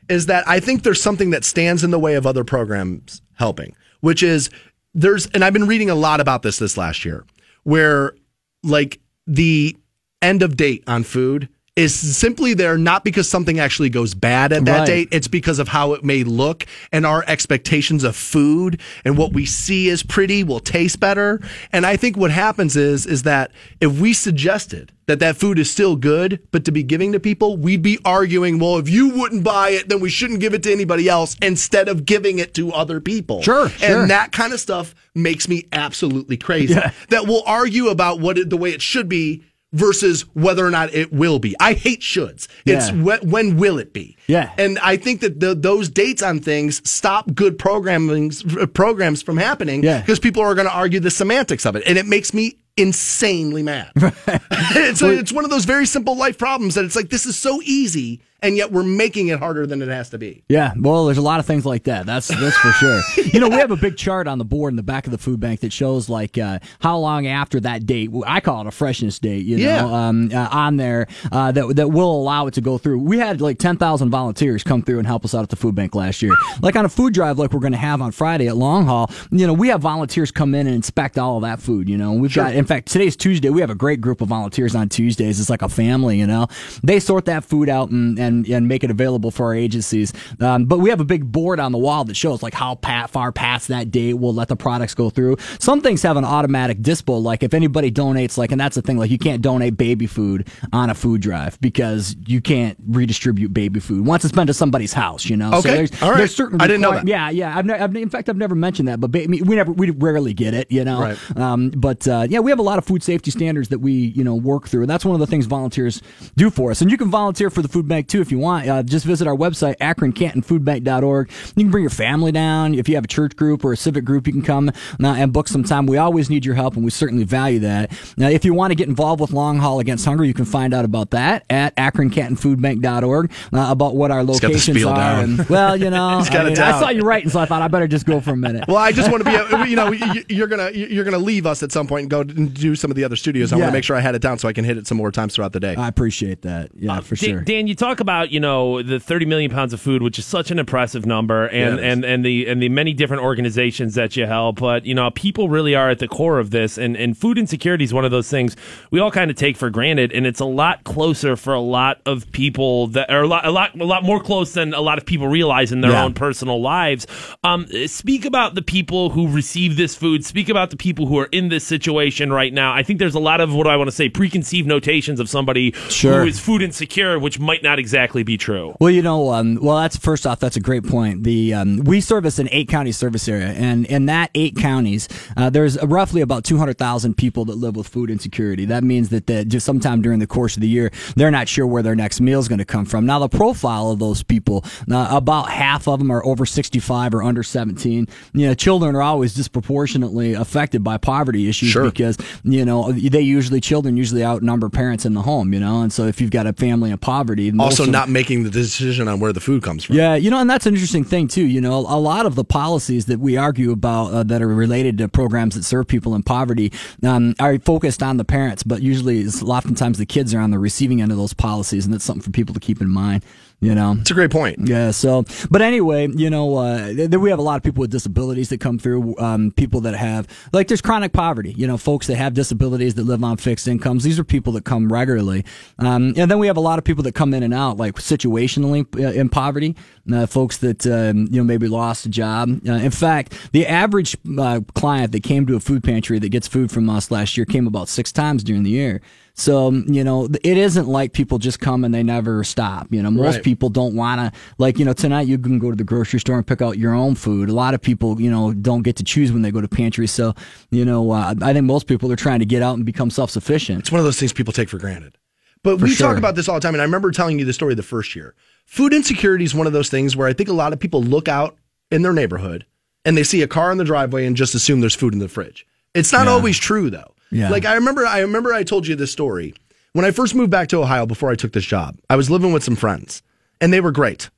Is that I think there's something that stands in the way of other programs helping, which is there's and I've been reading a lot about this this last year where like the end of date on food is simply there not because something actually goes bad at that Right. date. It's because of how it may look and our expectations of food and what we see as pretty will taste better. And i think what happens is is that if we suggested that that food is still good but to be giving to people we'd be arguing well if you wouldn't buy it then we shouldn't give it to anybody else instead of giving it to other people. Sure, sure. and that kind of stuff makes me absolutely crazy. That we'll argue about what it, the way it should be versus whether or not it will be. I hate shoulds. It's Yeah. when, will it be? Yeah. And I think that the, those dates on things stop good programming programs from happening Yeah. because people are going to argue the semantics of it, and it makes me insanely mad. it's, a, it's one of those very simple life problems that it's like this is so easy, and yet we're making it harder than it has to be. Yeah, well, there's a lot of things like that. That's that's for sure. You know, we have a big chart on the board in the back of the food bank that shows like uh, how long after that date. I call it a freshness date. You know, Yeah. um, uh, on there uh, that that will allow it to go through. We had like ten thousand volunteers come through and help us out at the food bank last year. Like on a food drive, like we're going to have on Friday at Long Haul. You know, we have volunteers come in and inspect all of that food. You know, we've got. In fact, today's Tuesday. We have a great group of volunteers on Tuesdays. It's like a family. You know, they sort that food out and and, and make it available for our agencies. Um, but we have a big board on the wall that shows like how pat, far past that date we'll let the products go through. Some things have an automatic dispo. Like if anybody donates, like, and that's the thing, like you can't donate baby food on a food drive because you can't redistribute baby food once it's been to somebody's house. You know. Okay. there's, All right. there's certain I didn't know that. Yeah, yeah. I've, ne- I've, in fact, I've never mentioned that, but ba- I mean, we never, we rarely get it. You know. Right. Um, but uh, yeah, we have a lot of food safety standards that we you know work through. And that's one of the things volunteers do for us. And you can volunteer for the food bank too if you want. Uh, just visit our website akroncantonfoodbank.org. You can bring your family down. If you have a church group or a civic group, you can come uh, and book some time. We always need your help, and we certainly value that. Now, if you want to get involved with Long Haul Against Hunger, you can find out about that at akroncantonfoodbank.org uh, about what our got the locations spiel are. down. And, well, you know, He's got I, it mean, I saw you writing, so I thought I better just go for a minute. Well, I just want to be, you know, you- you're gonna you're gonna leave us at some point and go do some of the other studios. I want to make sure I had it down so I can hit it some more times throughout the day. I appreciate that. Yeah, for Dan, sure. Dan, you talk about you know the 30 million pounds of food, which is such an impressive number, and Yeah, and and the and the many different organizations that you help. But you know, people really are at the core of this, and and food insecurity is one of those things we all kind of take for granted, and it's a lot closer for a lot of people that are a lot a lot a lot more close than a lot of people realize in their Yeah. own personal lives. Um, speak about the people who receive this food. Speak about the people who are in this situation right now. I think there's a lot of what I want to say preconceived notations of somebody Sure. who is food insecure, which might not exactly exactly be true? Well, you know, um, well, that's first off, that's a great point. The um, we service an eight county service area, and in that eight counties, uh, there's roughly about two hundred thousand people that live with food insecurity. That means that the, just sometime during the course of the year, they're not sure where their next meal is going to come from. Now, the profile of those people, uh, about half of them are over sixty-five or under seventeen. You know, children are always disproportionately affected by poverty issues Sure. because you know they usually children usually outnumber parents in the home. You know, and so if you've got a family in poverty, most Also, not making the decision on where the food comes from. yeah, you know, and that's an interesting thing too. You know, a lot of the policies that we argue about uh, that are related to programs that serve people in poverty um, are focused on the parents, but usually, it's, oftentimes, the kids are on the receiving end of those policies, and that's something for people to keep in mind. You know, It's a great point. yeah. So, but anyway, you know, uh, th- we have a lot of people with disabilities that come through. Um, people that have like there's chronic poverty. You know, folks that have disabilities that live on fixed incomes. These are people that come regularly. Um, and then we have a lot of people that come in and out, like situationally uh, in poverty. Uh, folks that um, you know maybe lost a job. Uh, in fact, the average uh, client that came to a food pantry that gets food from us last year came about six times during the year. So, you know, it isn't like people just come and they never stop. You know, most Right. people don't want to, like, you know, tonight you can go to the grocery store and pick out your own food. A lot of people, you know, don't get to choose when they go to pantries. So, you know, uh, I think most people are trying to get out and become self sufficient. It's one of those things people take for granted. But we sure. talk about this all the time, and I remember telling you the story the first year. Food insecurity is one of those things where I think a lot of people look out in their neighborhood and they see a car in the driveway and just assume there's food in the fridge. It's not always true though. Yeah. Like I remember I remember I told you this story. When I first moved back to Ohio before I took this job, I was living with some friends and they were great.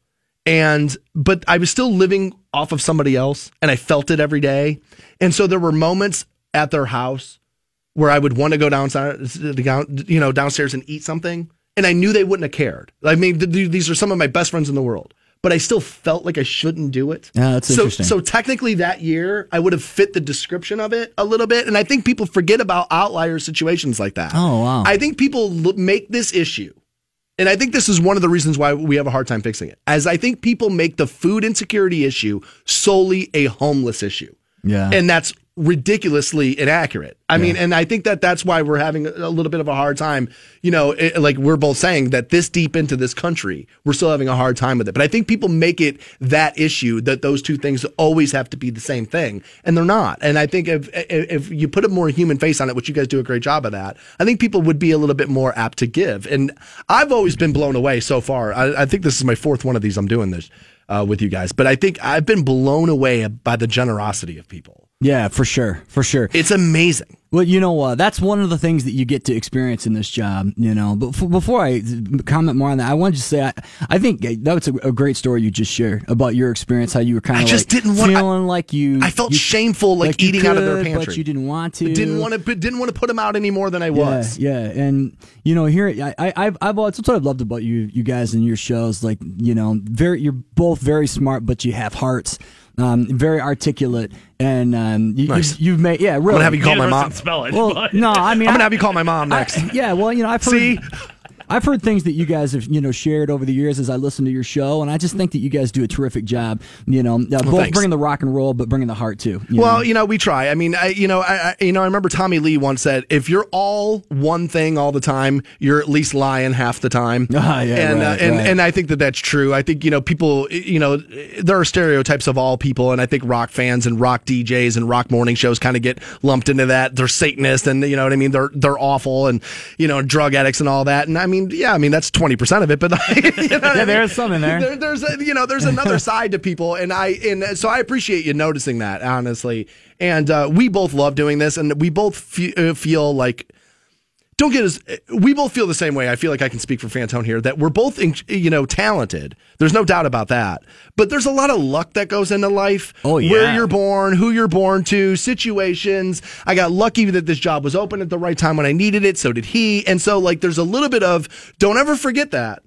And but I was still living off of somebody else and I felt it every day. And so there were moments at their house where I would want to go downstairs, you know, downstairs and eat something, and I knew they wouldn't have cared. I mean, th- th- these are some of my best friends in the world, but I still felt like I shouldn't do it. Yeah, that's so, interesting. So technically, that year I would have fit the description of it a little bit, and I think people forget about outlier situations like that. Oh, wow. I think people make this issue. And I think this is one of the reasons why we have a hard time fixing it. As I think people make the food insecurity issue solely a homeless issue. Yeah. And that's ridiculously inaccurate. I mean, and I think that that's why we're having a little bit of a hard time, you know, it, like we're both saying that this deep into this country, we're still having a hard time with it. But I think people make it that issue that those two things always have to be the same thing, and they're not. And I think if if if you put a more human face on it, which you guys do a great job of that, I think people would be a little bit more apt to give. And I've always been blown away so far. I, I think this is my fourth one of these I'm doing this uh, with you guys, but I think I've been blown away by the generosity of people. Yeah, for sure. For sure. It's amazing. Well, you know, uh, that's one of the things that you get to experience in this job, you know. But f- before I comment more on that, I wanted to say I, I think that was a, a great story you just shared about your experience, how you were kind I of just like didn't want- feeling like you. I felt you- shameful, like, you eating out of their could, pantry. but you didn't want to. Didn't want to didn't want to put them out any more than I was. Yeah, yeah, and you know, here I, I, I've, I've that's what I've loved about you, you guys and your shows. Like, you know, very, you're both very smart, but you have hearts. Um, very articulate, and um, you, Nice. you've, you've made yeah. Really, I'm gonna have you call my Neither of us mom. spell it. Well, no, I mean, I'm I- gonna have you call my mom next. I- yeah, well, you know, I've heard, See? I've heard things that you guys have, you know, shared over the years as I listen to your show, and I just think that you guys do a terrific job. You know, uh, both thanks. bringing the rock and roll, but bringing the heart too. you Well, know? you know, we try. I mean, I, you know, I, I, you know, I remember Tommy Lee once said, "If you're all one thing all the time, you're at least lying half the time." Ah, yeah, and right, uh, and right. and I think that that's true. I think you know, people, you know, there are stereotypes of all people, and I think rock fans and rock DJs and rock morning shows kind of get lumped into that. They're Satanists, and you know what I mean. They're they're awful, and you know, drug addicts and all that. And I mean, yeah, I mean that's twenty percent of it, but you know Yeah, there's some in there. there there's you know there's another side to people and i and so i appreciate you noticing that honestly and uh, we both love doing this and we both fe- uh, feel like don't get us we both feel the same way i feel like i can speak for fantone here that we're both you know talented. There's no doubt about that. But there's a lot of luck that goes into life. Oh, yeah. where you're born who you're born to situations. I got lucky that this job was open at the right time when i needed it so did he. And so like there's a little bit of don't ever forget that.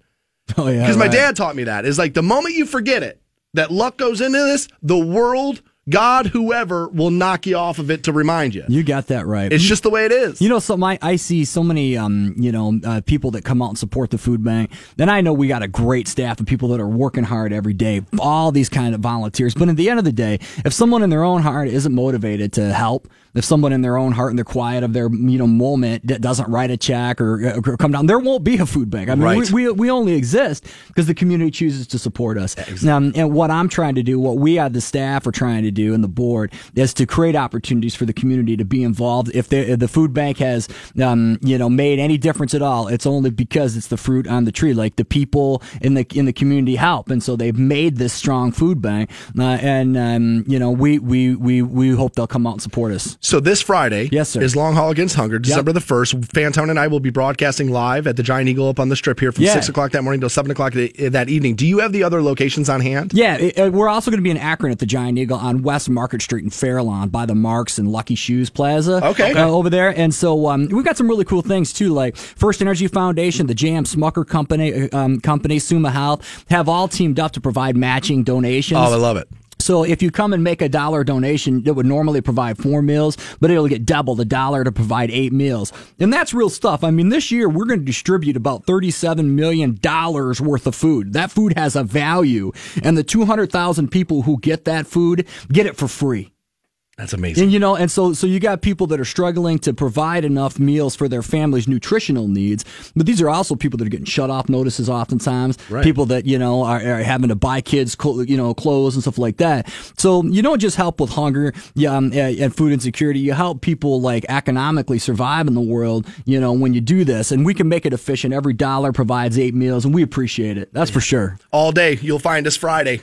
Oh yeah, because my dad taught me that. Is like the moment you forget it that luck goes into this the world God, whoever will knock you off of it to remind you. You got that right. It's just the way it is. You know, so my I see so many, um, you know, uh, people that come out and support the food bank. Then I know we got a great staff of people that are working hard every day. All these kind of volunteers. But at the end of the day, if someone in their own heart isn't motivated to help, if someone in their own heart and their quiet of their you know moment that doesn't write a check or, or come down, there won't be a food bank. I mean, Right. we, we we only exist because the community chooses to support us. Um, and what I'm trying to do, what we as the staff are trying to do, and the board is to create opportunities for the community to be involved. If the if the food bank has um, you know made any difference at all, it's only because it's the fruit on the tree. Like the people in the in the community help, and so they've made this strong food bank. Uh, and um, you know, we we we we hope they'll come out and support us. So this Friday Yes, sir. is Long Haul Against Hunger, December the 1st. Fantone and I will be broadcasting live at the Giant Eagle up on the strip here from Yeah. 6 o'clock that morning till 7 o'clock that evening. Do you have the other locations on hand? Yeah, it, uh, we're also going to be in Akron at the Giant Eagle on West Market Street in Fairlawn by the Marc's and Lucky Shoes Plaza. Okay. uh, over there, and so um, we've got some really cool things too, like First Energy Foundation, the JM Smucker Company, uh, um, company Summa Health, have all teamed up to provide matching donations. Oh, I love it. So if you come and make a dollar donation, it would normally provide four meals, but it'll get double the dollar to provide eight meals. And that's real stuff. I mean, this year we're going to distribute about $37 million worth of food. That food has a value. And the 200,000 people who get that food get it for free. That's amazing. And you know, and so so you got people that are struggling to provide enough meals for their family's nutritional needs, but these are also people that are getting shut off notices oftentimes. Right. People that you know are, are having to buy kids, you know, clothes and stuff like that. So you don't just help with hunger, yeah, um, and and food insecurity. You help people like economically survive in the world. You know, when you do this, and we can make it efficient. Every dollar provides eight meals, and we appreciate it. That's for sure. All day. You'll find us Friday,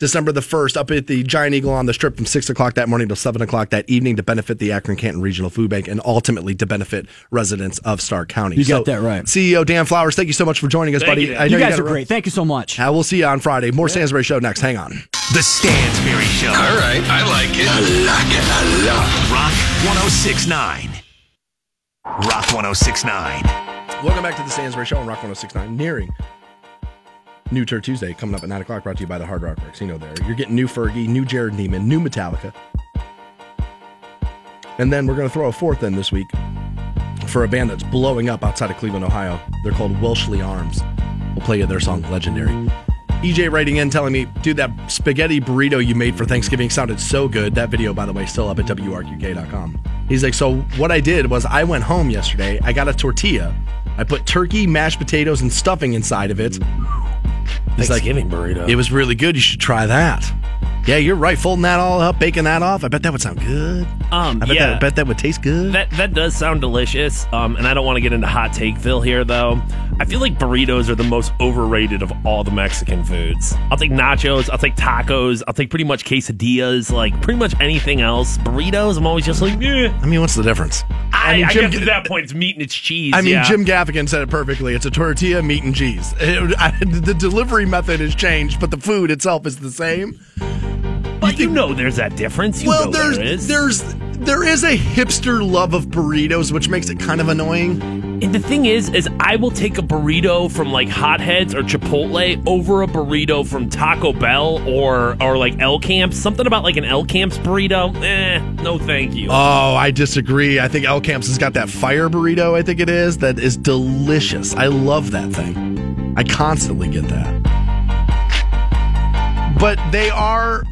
December the 1st, up at the Giant Eagle on the strip from 6 o'clock that morning till 7 o'clock that evening to benefit the Akron Canton Regional Food Bank and ultimately to benefit residents of Stark County. You got that right. CEO Dan Flowers, thank you so much for joining us, Thank buddy. you, I know You guys gotta are run. great. Thank you so much. Uh, we'll see you on Friday. More Stansbury Show next. Hang on. The Stansbury Show. All right, I like it. I like it a lot. Rock 1069. Rock 1069. Welcome back to the Stansbury Show on Rock 1069. Nearing New Turd Tuesday coming up at 9 o'clock, brought to you by the Hard Rock Casino there. You're getting new Fergie, new Jerrod Niemann, new Metallica. And then we're going to throw a fourth in this week for a band that's blowing up outside of Cleveland, Ohio. They're called Welshly Arms. We'll play you their song Legendary. EJ writing in telling me, dude, that spaghetti burrito you made for Thanksgiving sounded so good. That video, by the way, still up at WRQK.com. He's like, so what I did was I went home yesterday. I got a tortilla. I put turkey, mashed potatoes, and stuffing inside of it. Thanksgiving burrito. it was really good. You should try that. Yeah, you're right. Folding that all up, baking that off. I bet that would sound good. Um, I bet, yeah. that, I bet that would taste good. That that does sound delicious. Um, and I don't want to get into hot takeville here though. I feel like burritos are the most overrated of all the Mexican foods. I'll take nachos, I'll take tacos, I'll take pretty much quesadillas, like pretty much anything else. Burritos, I'm always just like, eh. I mean, what's the difference? I, mean, I guess at that point it's meat and it's cheese. I mean, yeah. Jim Gaffigan said it perfectly. It's a tortilla, meat, and cheese. It- I- the delivery method has changed, but the food itself is the same. But you know there's that difference. You well, know there's there is. there's there is a hipster love of burritos, which makes it kind of annoying. And the thing is, is I will take a burrito from like Hotheads or Chipotle over a burrito from Taco Bell or or like El Camps. Something about like an El Camps burrito. Eh, no, thank you. Oh, I disagree. I think El Camps has got that fire burrito. I think it is that is delicious. I love that thing. I constantly get that. But they are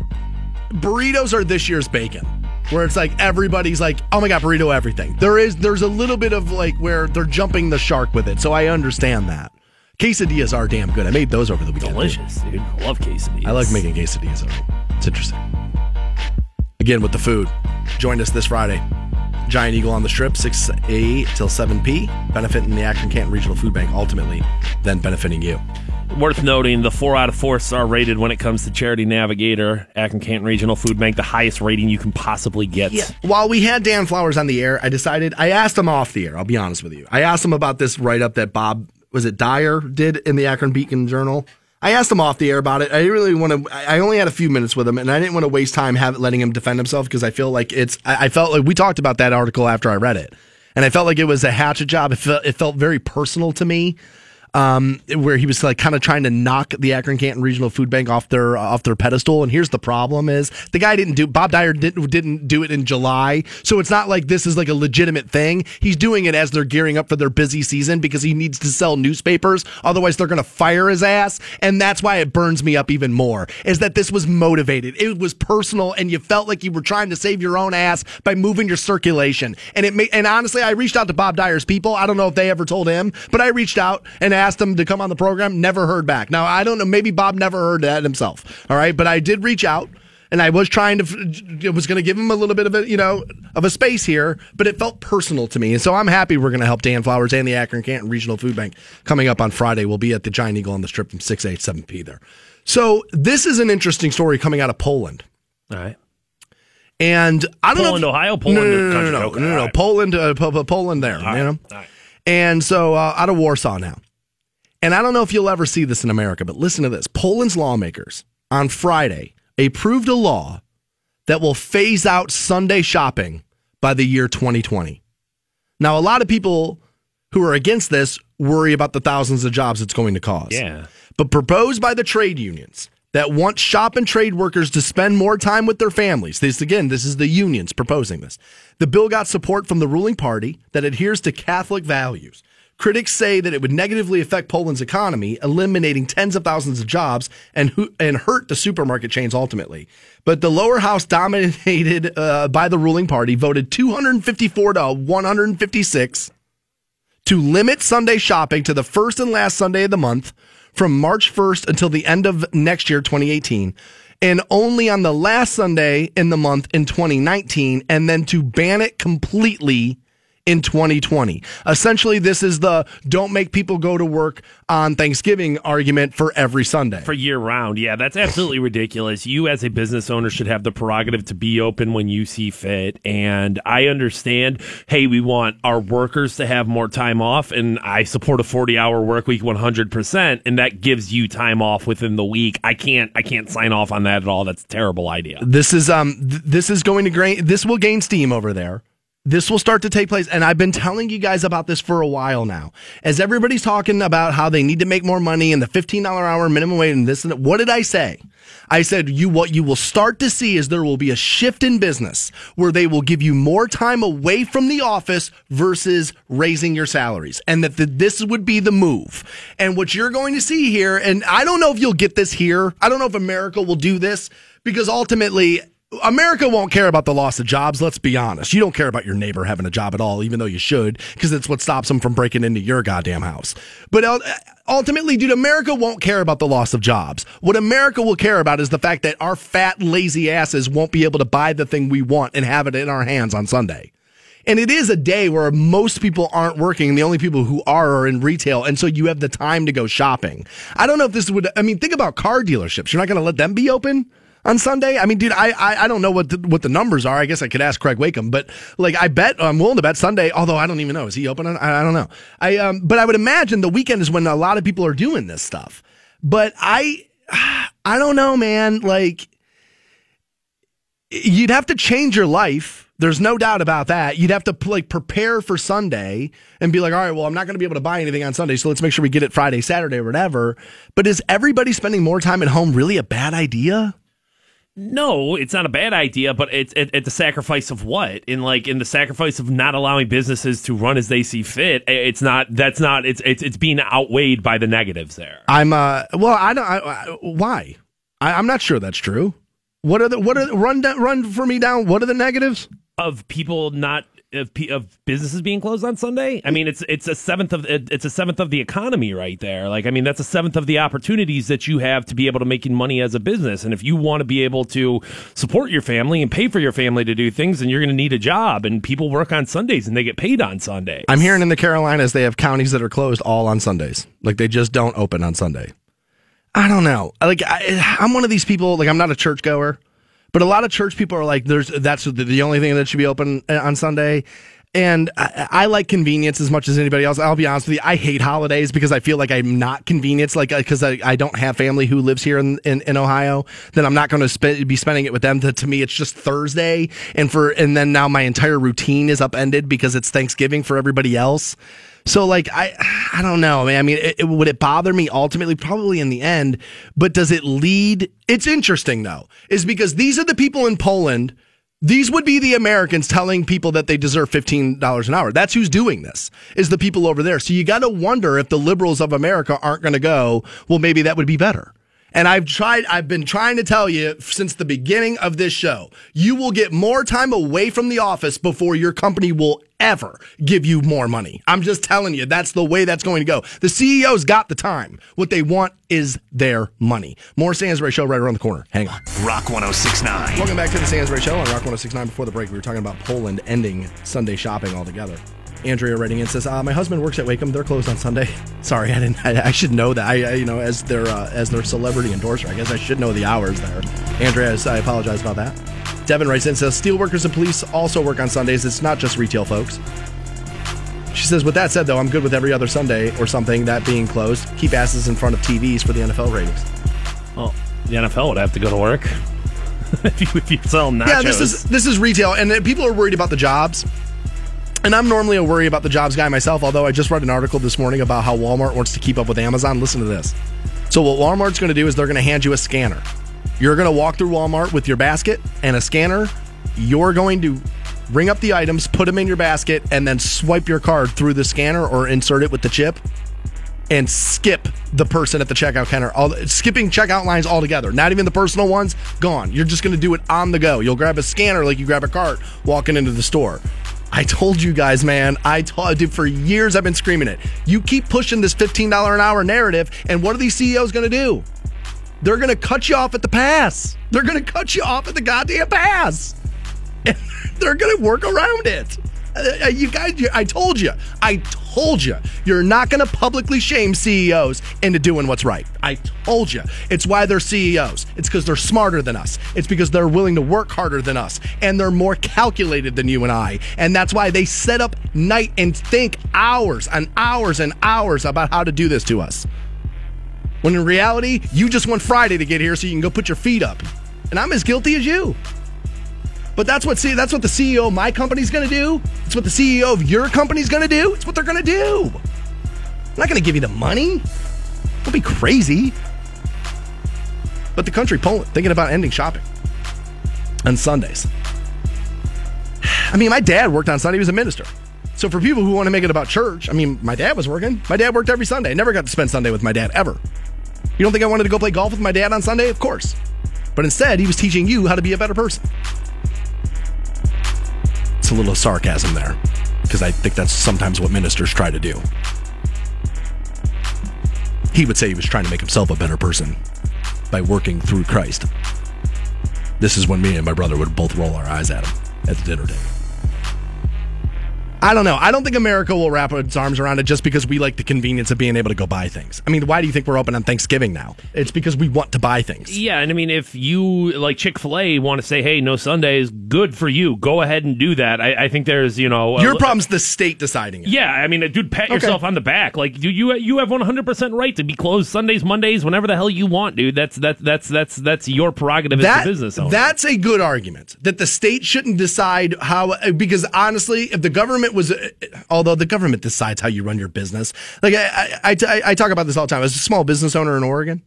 burritos are this year's bacon. Where it's like everybody's like, oh my god, burrito everything. There is there's a little bit of like where they're jumping the shark with it, so I understand that. Quesadillas are damn good. I made those over the weekend. Delicious, dude. I love quesadillas. I like making quesadillas at home. It's interesting. Again with the food. Join us this Friday. Giant Eagle on the Strip, 6 a till 7 p. Benefiting the Akron Canton Regional Food Bank, ultimately, then benefiting you. Worth noting, the four out of four star rated when it comes to Charity Navigator, Akron Canton Regional Food Bank, the highest rating you can possibly get. While we had Dan Flowers on the air, I decided I asked him off the air. I'll be honest with you. I asked him about this write up that Bob was it Dyer did in the Akron Beacon Journal. I asked him off the air about it. I really want to. I I only had a few minutes with him, and I didn't want to waste time have, letting him defend himself because I feel like it's. I, I felt like we talked about that article after I read it, and I felt like it was a hatchet job. It felt, it felt very personal to me. Um, where he was like kind of trying to knock the Akron Canton Regional Food Bank off their off their pedestal. And here's the problem: is the guy didn't do Bob Dyer didn't didn't do it in July, so it's not like this is like a legitimate thing. He's doing it as they're gearing up for their busy season because he needs to sell newspapers. Otherwise, they're going to fire his ass, and that's why it burns me up even more. Is that this was motivated? It was personal, and you felt like you were trying to save your own ass by moving your circulation. And it made, and honestly, I reached out to Bob Dyer's people. I don't know if they ever told him, but I reached out and asked him to come on the program. Never heard back. Now I don't know. Maybe Bob never heard that himself. All right, but I did reach out. And I was trying to, was going to give him a little bit of a, you know, of a space here, but it felt personal to me. And so I'm happy we're going to help Dan Flowers and the Akron Canton Regional Food Bank coming up on Friday. We'll be at the Giant Eagle on the strip from six eight seven p there. So this is an interesting story coming out of Poland. All right. And I don't Poland, know. if- Ohio, Poland, no, no, no, no, no, no, Okay, no, no, all no, right. Poland, uh, Po- Po- Poland there, you know? And so uh, out of Warsaw now. And I don't know if you'll ever see this in America, but listen to this. Poland's lawmakers on Friday approved a law that will phase out Sunday shopping by the year 2020. Now, a lot of people who are against this worry about the thousands of jobs it's going to cause. Yeah. But proposed by the trade unions that want shop and trade workers to spend more time with their families. This again, this is the unions proposing this. The bill got support from the ruling party that adheres to Catholic values. Critics say that it would negatively affect Poland's economy, eliminating tens of thousands of jobs and and hurt the supermarket chains ultimately. But the lower house, dominated uh, by the ruling party, voted 254 to 156 to limit Sunday shopping to the first and last Sunday of the month from March 1st until the end of next year, 2018, and only on the last Sunday in the month in 2019, and then to ban it completely in 2020. Essentially, this is the don't make people go to work on Thanksgiving argument for every Sunday. For year round. Yeah, that's absolutely ridiculous. You, as a business owner, should have the prerogative to be open when you see fit. And I understand, hey, we want our workers to have more time off. And I support a 40 hour work week 100%. And that gives you time off within the week. I can't, I can't sign off on that at all. That's a terrible idea. This is um th- this is going to gain this will gain steam over there. This will start to take place and I've been telling you guys about this for a while now. As everybody's talking about how they need to make more money and the $15 hour minimum wage and this and that, what did I say? I said you what you will start to see is there will be a shift in business where they will give you more time away from the office versus raising your salaries and that the, this would be the move. And what you're going to see here and I don't know if you'll get this here. I don't know if America will do this because ultimately America won't care about the loss of jobs. Let's be honest. You don't care about your neighbor having a job at all, even though you should, because it's what stops them from breaking into your goddamn house. But uh, ultimately, dude, America won't care about the loss of jobs. What America will care about is the fact that our fat, lazy asses won't be able to buy the thing we want and have it in our hands on Sunday. And it is a day where most people aren't working. The only people who are are in retail. And so you have the time to go shopping. I don't know if this would, I mean, think about car dealerships. You're not going to let them be open? On Sunday? I mean, dude, I I, I don't know what the, what the numbers are. I guess I could ask Craig Waikem, but like I bet I'm willing to bet Sunday. Although I don't even know is he open? On, I, I don't know. I um, but I would imagine the weekend is when a lot of people are doing this stuff. But I I don't know, man. Like you'd have to change your life. There's no doubt about that. You'd have to like prepare for Sunday and be like, all right, well, I'm not going to be able to buy anything on Sunday, so let's make sure we get it Friday, Saturday, or whatever. But is everybody spending more time at home really a bad idea? No, it's not a bad idea, but it's at, at the sacrifice of what? In like in the sacrifice of not allowing businesses to run as they see fit. It's not. That's not. It's it's it's being outweighed by the negatives there. I'm uh well, I don't. I, I, why? I, I'm not sure that's true. What are the what are the, run run for me down? What are the negatives? of people not of, of businesses being closed on Sunday. I mean, it's it's a seventh of it's a seventh of the economy right there. Like, I mean, that's a seventh of the opportunities that you have to be able to making money as a business. And if you want to be able to support your family and pay for your family to do things, then you're going to need a job. And people work on Sundays and they get paid on Sunday. I'm hearing in the Carolinas they have counties that are closed all on Sundays. Like they just don't open on Sunday. I don't know. Like I, I'm one of these people. Like I'm not a churchgoer, but a lot of church people are like, "There's that's the, only thing that should be open uh, on Sunday." And I, I like convenience as much as anybody else. I'll be honest with you. I hate holidays because I feel like I'm not convenience. Like because I, I don't have family who lives here in, in, in Ohio. Then I'm not going to sp- be spending it with them. To, to me, it's just Thursday, and for and then now my entire routine is upended because it's Thanksgiving for everybody else. So like I I don't know. I mean, I mean it, it, would it bother me ultimately? Probably in the end. But does it lead? It's interesting though, is because these are the people in Poland. These would be the Americans telling people that they deserve fifteen dollars an hour. That's who's doing this. Is the people over there. So you got to wonder if the liberals of America aren't going to go. Well, maybe that would be better. And I've tried, I've been trying to tell you since the beginning of this show, you will get more time away from the office before your company will ever give you more money. I'm just telling you, that's the way that's going to go. The CEO's got the time. What they want is their money. More Stansbury Show right around the corner. Hang on. Rock 1069. Welcome back to the Stansbury Show on Rock 1069. Before the break, we were talking about Poland ending Sunday shopping altogether. Andrea writing in says, uh, "My husband works at Waikem. They're closed on Sunday. Sorry, I didn't. I, I should know that. I, I, you know, as their uh, as their celebrity endorser, I guess I should know the hours there. Andrea, I apologize about that. Devin writes in says, "Steelworkers and police also work on Sundays. It's not just retail folks." She says, "With that said, though, I'm good with every other Sunday or something that being closed. Keep asses in front of TVs for the NFL ratings." Well, the NFL would have to go to work if, you, if you sell nachos. Yeah, this is this is retail, and people are worried about the jobs. And I'm normally a worry about the jobs guy myself, although I just read an article this morning about how Walmart wants to keep up with Amazon. Listen to this. So, what Walmart's going to do is they're going to hand you a scanner. You're going to walk through Walmart with your basket and a scanner. You're going to ring up the items, put them in your basket, and then swipe your card through the scanner or insert it with the chip and skip the person at the checkout counter. All skipping checkout lines altogether. Not even the personal ones. Gone. You're just going to do it on the go. You'll grab a scanner like you grab a cart walking into the store. I told you guys, man. I told you for years I've been screaming it. You keep pushing this $15 an hour narrative, and what are these CEOs to do? They're to cut you off at the pass. They're to cut you off at the goddamn pass. And they're to work around it. Uh, uh, you guys, I told you. I told you. You're not going to publicly shame CEOs into doing what's right. I told you. It's why they're CEOs. It's because they're smarter than us. It's because they're willing to work harder than us. And they're more calculated than you and I. And that's why they set up night and think hours and hours and hours about how to do this to us. When in reality, you just want Friday to get here so you can go put your feet up. And I'm as guilty as you. But that's what see that's what the CEO of my company's going to do. It's what the CEO of your company's going to do. It's what they're going to do. I'm not going to give you the money. Don't be crazy. But the country, Poland, thinking about ending shopping on Sundays. I mean, my dad worked on Sunday. He was a minister. So for people who want to make it about church, I mean, my dad was working. My dad worked every Sunday. I never got to spend Sunday with my dad ever. You don't think I wanted to go play golf with my dad on Sunday? Of course. But instead, he was teaching you how to be a better person. It's a little sarcasm there because I think that's sometimes what ministers try to do. He would say he was trying to make himself a better person by working through Christ. This is when me and my brother would both roll our eyes at him at the dinner table. I don't know. I don't think America will wrap its arms around it just because we like the convenience of being able to go buy things. I mean, why do you think we're open on Thanksgiving now? It's because we want to buy things. Yeah, and I mean, if you like Chick Fil A want to say, "Hey, no Sundays," good for you. Go ahead and do that. I, I think there's, you know, your problem's the state deciding it. Yeah, I mean, uh, dude, pat okay. yourself on the back. Like, you you you have 100 percent right to be closed Sundays, Mondays, whenever the hell you want, dude. That's that's that's that's that's your prerogative that, as a business owner. That's a good argument that the state shouldn't decide how uh, because honestly, if the government was although the government decides how you run your business. Like I, I, I, I talk about this all the time. As a small business owner in Oregon,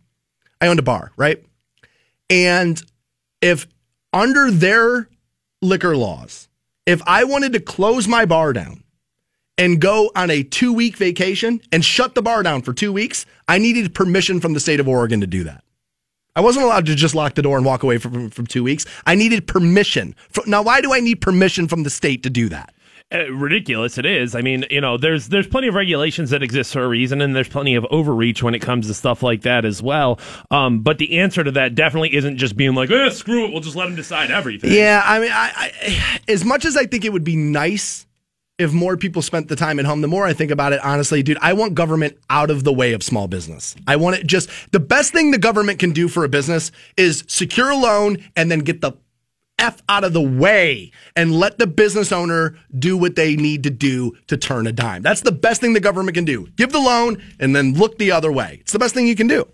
I owned a bar, right? And if under their liquor laws, if I wanted to close my bar down and go on a two week vacation and shut the bar down for two weeks, I needed permission from the state of Oregon to do that. I wasn't allowed to just lock the door and walk away from, from two weeks. I needed permission. Now, why do I need permission from the state to do that? Uh, ridiculous it is. I mean, you know, there's there's plenty of regulations that exist for a reason, and there's plenty of overreach when it comes to stuff like that as well. Um, but the answer to that definitely isn't just being like, eh, screw it, we'll just let them decide everything. Yeah, I mean, I, I, as much as I think it would be nice if more people spent the time at home, the more I think about it, honestly, dude, I want government out of the way of small business. I want it just the best thing the government can do for a business is secure a loan and then get the F out of the way and let the business owner do what they need to do to turn a dime. That's the best thing the government can do. Give the loan and then look the other way. It's the best thing you can do.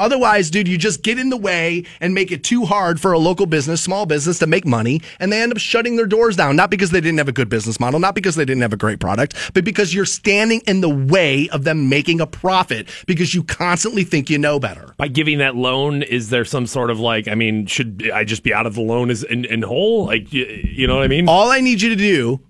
Otherwise, dude, you just get in the way and make it too hard for a local business, small business to make money, and they end up shutting their doors down. Not because they didn't have a good business model, not because they didn't have a great product, but because you're standing in the way of them making a profit because you constantly think you know better. By giving that loan, is there some sort of like, I mean, should I just be out of the loan as in, in whole? Like, you, you know what I mean? All I need you to do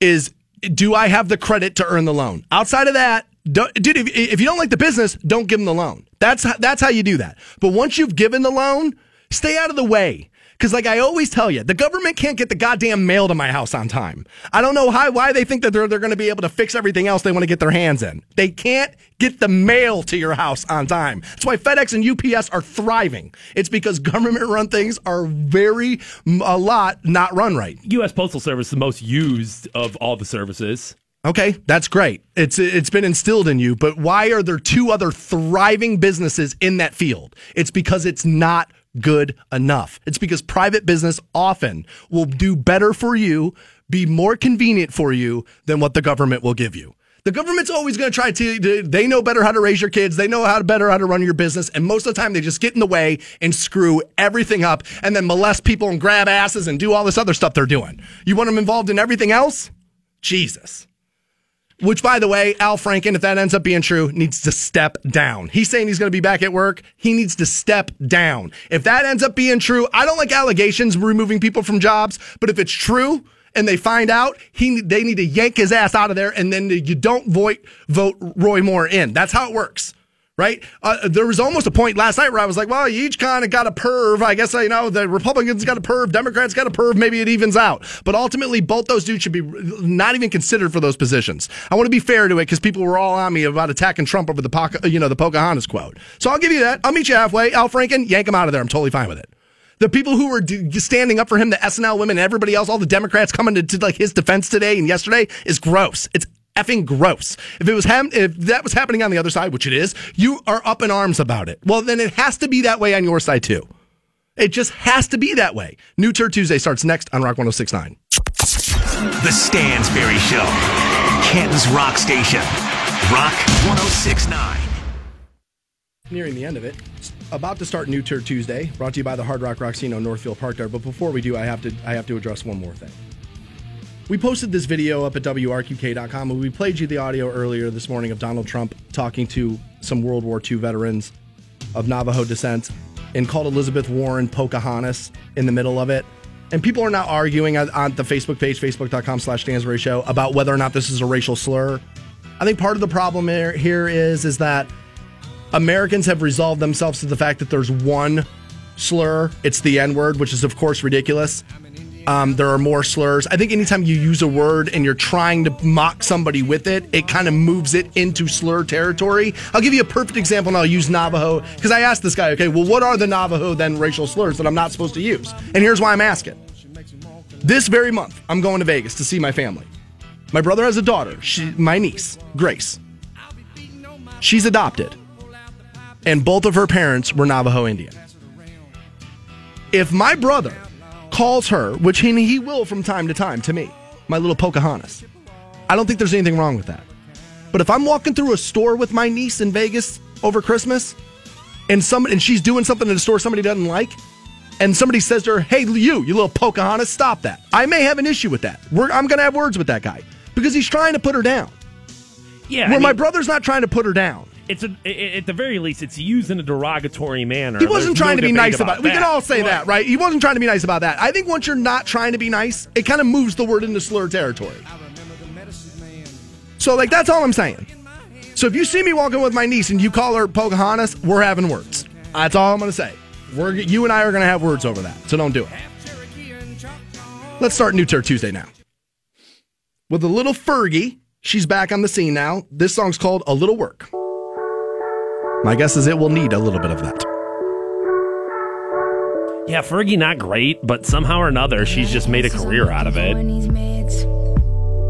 is do I have the credit to earn the loan? Outside of that, don't, dude, if, if you don't like the business, don't give them the loan. That's how, that's how you do that. But once you've given the loan, stay out of the way. Because, like I always tell you, the government can't get the goddamn mail to my house on time. I don't know how, why they think that they're, they're going to be able to fix everything else they want to get their hands in. They can't get the mail to your house on time. That's why FedEx and UPS are thriving. It's because government run things are very, a lot not run right. U.S. Postal Service the most used of all the services. Okay, that's great. It's it's been instilled in you, but why are there two other thriving businesses in that field? It's because it's not good enough. It's because private business often will do better for you, be more convenient for you than what the government will give you. The government's always going to try to, they know better how to raise your kids. They know how to better how to run your business. And most of the time they just get in the way and screw everything up and then molest people and grab asses and do all this other stuff they're doing. You want them involved in everything else? Jesus. Which, by the way, Al Franken, if that ends up being true, needs to step down. He's saying he's going to be back at work. He needs to step down. If that ends up being true, I don't like allegations removing people from jobs, but if it's true and they find out, he they need to yank his ass out of there, and then you don't vote vote Roy Moore in. That's how it works right? Uh, there was almost a point last night where I was like, well, you each kind of got a perv. I guess, you know, the Republicans got a perv, Democrats got a perv. Maybe it evens out. But ultimately, both those dudes should be not even considered for those positions. I want to be fair to it because people were all on me about attacking Trump over the, you know, the Pocahontas quote. So I'll give you that. I'll meet you halfway. Al Franken, yank him out of there. I'm totally fine with it. The people who were standing up for him, the SNL women, and everybody else, all the Democrats coming to, to like his defense today and yesterday is gross. It's effing gross. If it was ham- if that was happening on the other side, which it is, you are up in arms about it. Well, then it has to be that way on your side too. It just has to be that way. New Turd Tuesday starts next on Rock 1069. The Stansbury Show, Canton's Rock Station, Rock 1069. Nearing the end of it. About to start New Turd Tuesday, brought to you by the Hard Rock Rocksino Northfield Park there. But before we do, I have to I have to address one more thing. We posted this video up at WRQK.com and we played you the audio earlier this morning of Donald Trump talking to some World War II veterans of Navajo descent and called Elizabeth Warren Pocahontas in the middle of it. And people are now arguing on, the Facebook page, facebook.com slash Stansbury Show, about whether or not this is a racial slur. I think part of the problem here is, is that Americans have resolved themselves to the fact that there's one slur. It's the N word, which is, of course, ridiculous. Um, there are more slurs. I think anytime you use a word and you're trying to mock somebody with it, it kind of moves it into slur territory. I'll give you a perfect example and I'll use Navajo because I asked this guy, okay, well, what are the Navajo then racial slurs that I'm not supposed to use? And here's why I'm asking. This very month, I'm going to Vegas to see my family. My brother has a daughter, she, my niece, Grace. She's adopted, and both of her parents were Navajo Indian. If my brother calls her, which he, he will from time to time to me, my little Pocahontas. I don't think there's anything wrong with that. But if I'm walking through a store with my niece in Vegas over Christmas, and somebody and she's doing something in the store somebody doesn't like, and somebody says to her, "Hey, you, you little Pocahontas, stop that," I may have an issue with that. We're, I'm going to have words with that guy because he's trying to put her down. Yeah, where I mean, my brother's not trying to put her down it's a, at the very least it's used in a derogatory manner. He wasn't There's trying no to be nice about, about it. We can all say right. that, right? He wasn't trying to be nice about that. I think once you're not trying to be nice, it kind of moves the word into slur territory. So like that's all I'm saying. So if you see me walking with my niece and you call her Pocahontas, we're having words. That's all I'm going to say. We're you and I are going to have words over that. So don't do it. Let's start New Turd Tuesday now. With a little Fergie, she's back on the scene now. This song's called A Little Work. My guess is it will need a little bit of that. Yeah, Fergie not great, but somehow or another she's just made a career out of it.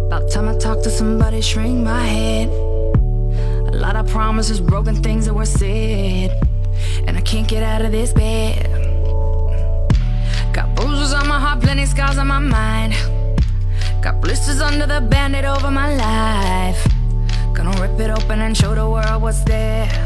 About time I talk to somebody, shrink my head. A lot of promises, broken things that were said, and I can't get out of this bed. Got bruises on my heart, plenty scars on my mind. Got blisters under the bandit over my life. Gonna rip it open and show the world what's there.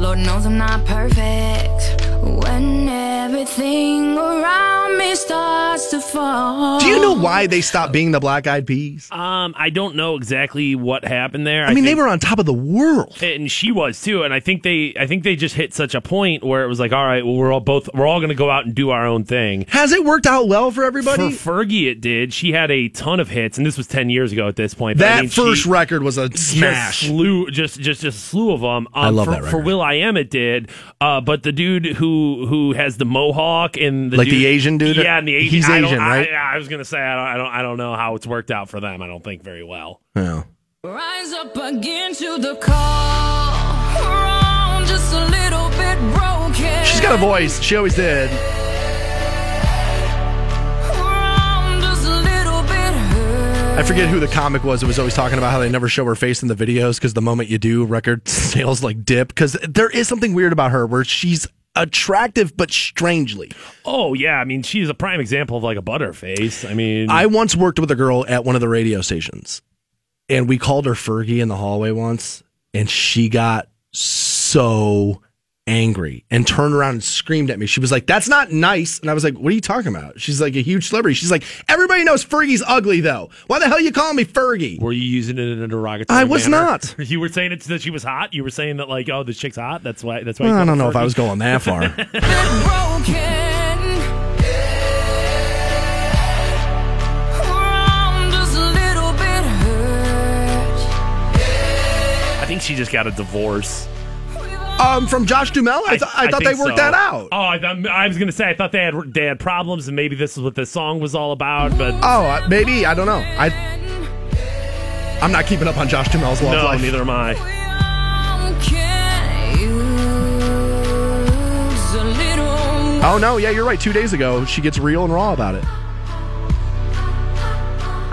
Lord knows I'm not perfect. When everything around me starts to fall. Do you know why they stopped being the Black Eyed Peas? Um, I don't know exactly what happened there. I mean, they were on top of the world. and she was too. And I think they, I think they just hit such a point where it was like, all right, well, we're all both, we're all going to go out and do our own thing. Has it worked out well for everybody? For Fergie, it did. She had a ton of hits, and this was ten years ago at this point. but I that mean, she first record was a smash. Just slew, just just just a slew of them. Um, I love for, that For. Will I Am, it did. Uh, but the dude who who has the mohawk and the Like dude, the Asian dude? yeah, and the Asian. He's I Asian, I- right? I, was gonna say I don't, I don't I don't know how it's worked out for them. I don't think very well. Yeah. Rise up again to the call. We're just a little bit broken. She's got a voice. She always did. We're all just a little bit hurt. I forget who the comic was. It was always talking about how they never show her face in the videos because the moment you do, record sales like dip. Because there is something weird about her where she's attractive but strangely. Oh yeah, I mean she's a prime example of like a butterface. I mean, I once worked with a girl at one of the radio stations, and we called her Fergie in the hallway once, and she got so angry and turned around and screamed at me. She was like, "That's not nice." And I was like, "What are you talking about?" She's like a huge celebrity. She's like, "Everybody knows Fergie's ugly though. Why the hell are you calling me Fergie?" were you using it in a derogatory? I was manner? not. You were saying it that she was hot. You were saying that like, oh, this chick's hot. That's why. That's why. you I don't her know if I was going that far. broken. We're all just a little bit hurt. I think she just got a divorce. Um, from Josh Duhamel, I, th- I, thought they worked so. that out. Oh, I, thought- I was gonna say I thought they had they had problems, and maybe this is what this song was all about. But Oh, uh, maybe I don't know. I I'm not keeping up on Josh Duhamel's love no, life. neither am I. Can use a little Oh no, yeah, you're right. Two days ago, she gets real and raw about it.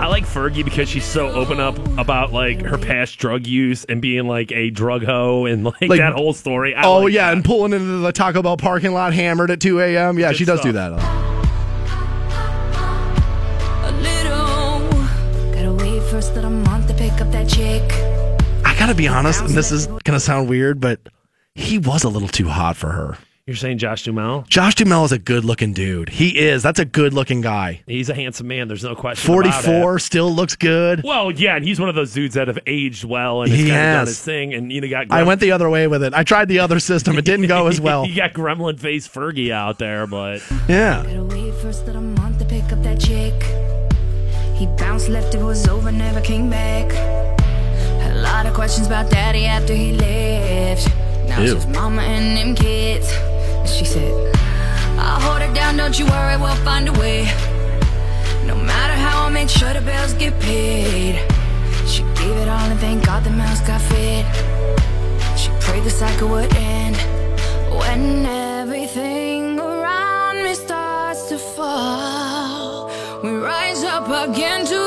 I like Fergie because she's so open up about like her past drug use and being like a drug hoe and like, Like- that whole story. I oh like yeah, that. and pulling into the Taco Bell parking lot hammered at 2 a.m. Yeah, Good she does do stuff. that. a lot. a little. Gotta wait first little month to pick up that. I gotta be honest, and this is gonna sound weird, but he was a little too hot for her. You're saying Josh Duhamel? Josh Duhamel is a good looking dude. He is. That's a good looking guy. He's a handsome man. There's no question. about it. 44, still looks good. Well, yeah, and he's one of those dudes that have aged well and has He kind of done his thing. And you know, got I went the other way with it. I tried the other system. It didn't go as well. you got Gremlin face Fergie out there, but Yeah. Gotta wait first little month to pick up that chick. He bounced left, it was over, never came back. Had a lot of questions about daddy after he left. Now it's Ew. just mama and them kids. She said, I'll hold it down, don't you worry, we'll find a way. No matter how I make sure the bills get paid. She gave it all and thank God the mouse got fed. She prayed the cycle would end when everything around me starts to fall. We rise up again to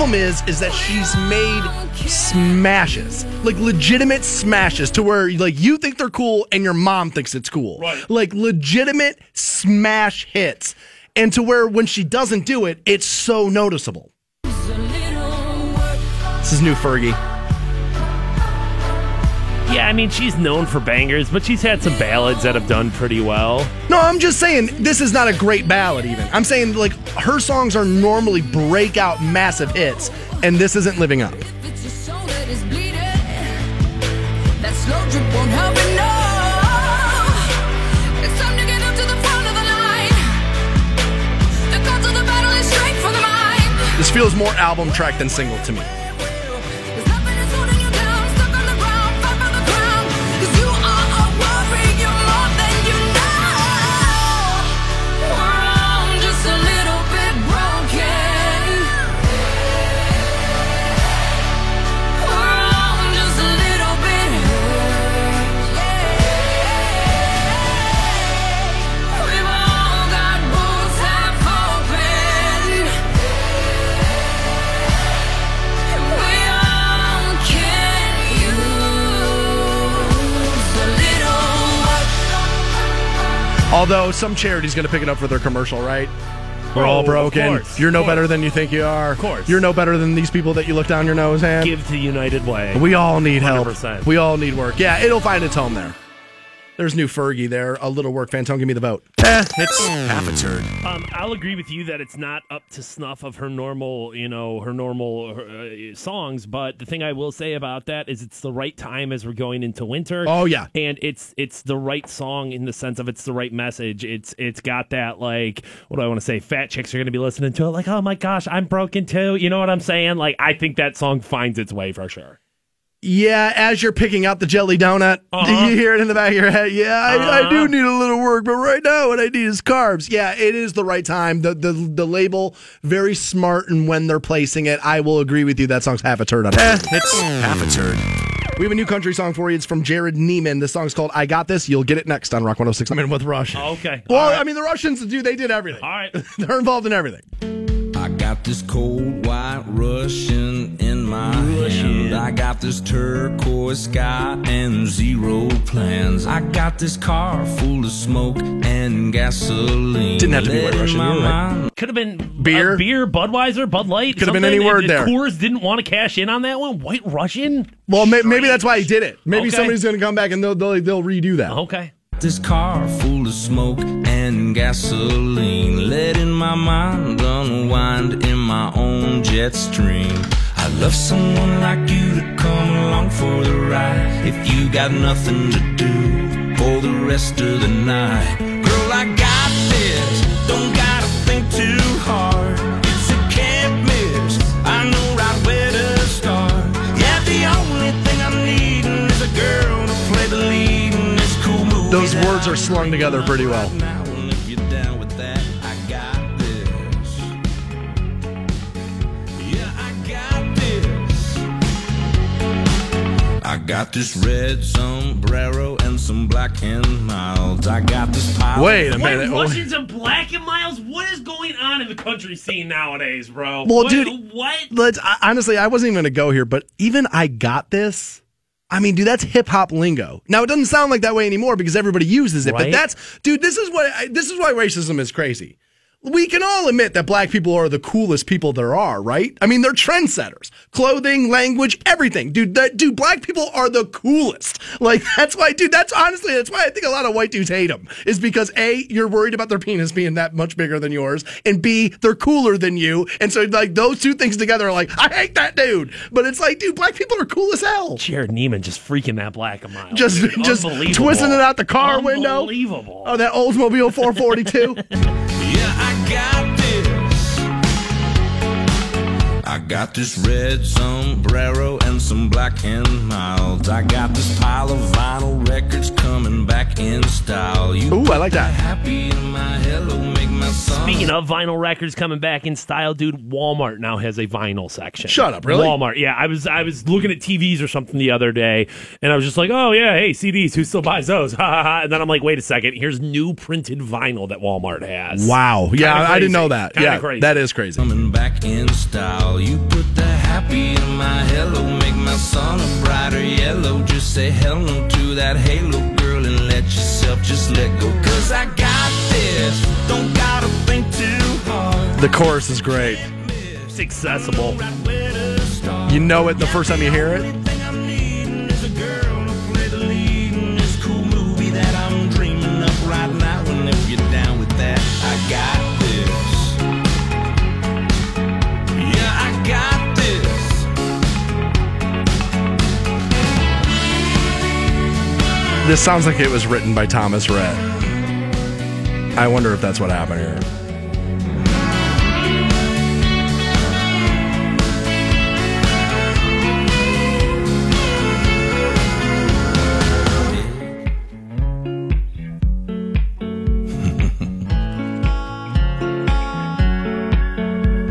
problem is, is that she's made smashes, like legitimate smashes, to where like you think they're cool and your mom thinks it's cool, Right. Like legitimate smash hits, and to where when she doesn't do it, it's so noticeable. This is new Fergie. Yeah, I mean, she's known for bangers, but she's had some ballads that have done pretty well. No, I'm just saying this is not a great ballad. Even I'm saying like her songs are normally breakout massive hits, and this isn't living up. It's your soul that is bleeding. That slow drip won't help enough. It's time to get up to the front of the line. The call to the battle is straight from the mind. This feels more album track than single to me. Although some charity's going to pick it up for their commercial, right? We're all Oh, broken. course, You're no better than you think you are. Of course. You're no better than these people that you look down your nose at. Give to United Way. We all need help. 100%. We all need work. Yeah, it'll find its home there. There's new Fergie there. A little work. Fantone, give me the vote. Eh, it's half a turd. Um, I'll agree with you that it's not up to snuff of her normal, you know, her normal uh, songs. But the thing I will say about that is it's the right time as we're going into winter. Oh, yeah. and it's it's the right song in the sense of it's the right message. It's it's got that like what do I want to say? Fat chicks are going to be listening to it like, oh my gosh, I'm broken too. You know what I'm saying? Like I think that song finds its way for sure. Yeah, as you're picking out the jelly donut, Uh-huh. do you hear it in the back of your head? Yeah, I, I do Uh-huh. need a little work, but right now what I need is carbs. Yeah, it is the right time. The the the label very smart, and when they're placing it, I will agree with you. That song's half a turn On eh, it's half a turn. We have a new country song for you. It's from Jerrod Niemann. The song's called "I Got This." You'll get it next on Rock 106. I'm in with Rush. Okay. Well, All right. I mean, the Russians, dude, they did everything. All right. They're involved in everything. I got this cold white Russian in my hand. I got this turquoise sky and zero plans. I got this car full of smoke and gasoline. Didn't have to be white Russian, you were right. Could have been Beer? beer, Budweiser, Bud Light. Could have been any word If there. Coors didn't want to cash in on that one. White Russian. Well, may, maybe that's why he did it. Maybe Okay. somebody's going to come back and they'll, they'll they'll redo that. Okay. This car full of smoke and gasoline, letting my mind unwind in my own jet stream. I love someone like you to come along for the ride. If you got nothing to do for the rest of the night, girl, I got this. Don't gotta think too hard. It's a can't miss. I know right where to start. Yeah, the only thing I'm needing is a girl to play the lead cool. Those words are slung together pretty well. Got this red sombrero and some black and milds. I got this pile. Wait a White minute. Oh. Russians and Black and Milds. What is going on in the country scene nowadays, bro? Well, what, dude, what? Let's I, honestly, I wasn't even going to go here, but even I got this. I mean, dude, that's hip hop lingo. Now it doesn't sound like that way anymore because everybody uses it. But that's, dude, this is what I, this is why racism is crazy. We can all admit that black people are the coolest people there are, right? I mean, they're trendsetters. Clothing, language, everything. Dude, that, dude, black people are the coolest. Like, that's why, dude, that's honestly, that's why I think a lot of white dudes hate them. Is because A, you're worried about their penis being that much bigger than yours, and B, they're cooler than you. And so, like, those two things together are like, I hate that dude. But it's like, dude, black people are cool as hell. Jerrod Niemann just freaking that Black and Milds. Just, Dude, just twisting it out the car window. Unbelievable. Oh, that Oldsmobile 442. I got this. I got this red sombrero and some black and milds. I got this pile of vinyl records coming back in style. You Ooh, I like that. happy in my hello, make. Speaking of vinyl records coming back in style, dude, Walmart now has a vinyl section. Shut up, really? Walmart, yeah. I was I was looking at TVs or something the other day, and I was just like, oh yeah, hey CDs, who still buys those? Ha ha ha. And then I'm like, wait a second, here's new printed vinyl that Walmart has. Wow. Yeah, Kinda I didn't know that. Kinda yeah, crazy. that is crazy. coming back in style. You put the happy in my hello, make my sun a brighter yellow. Just say hello to that halo girl and let yourself just let go. Cause I got this, don't gotta think too hard. The chorus is great. It's accessible. Right where to start. You know it the first time you hear it. Everything I'm needing is a girl to play the lead in this cool movie that I'm dreaming of right now. And if you're down with that, I got this. Yeah, I got this. This sounds like it was written by Thomas Rhett. I wonder if that's what happened here.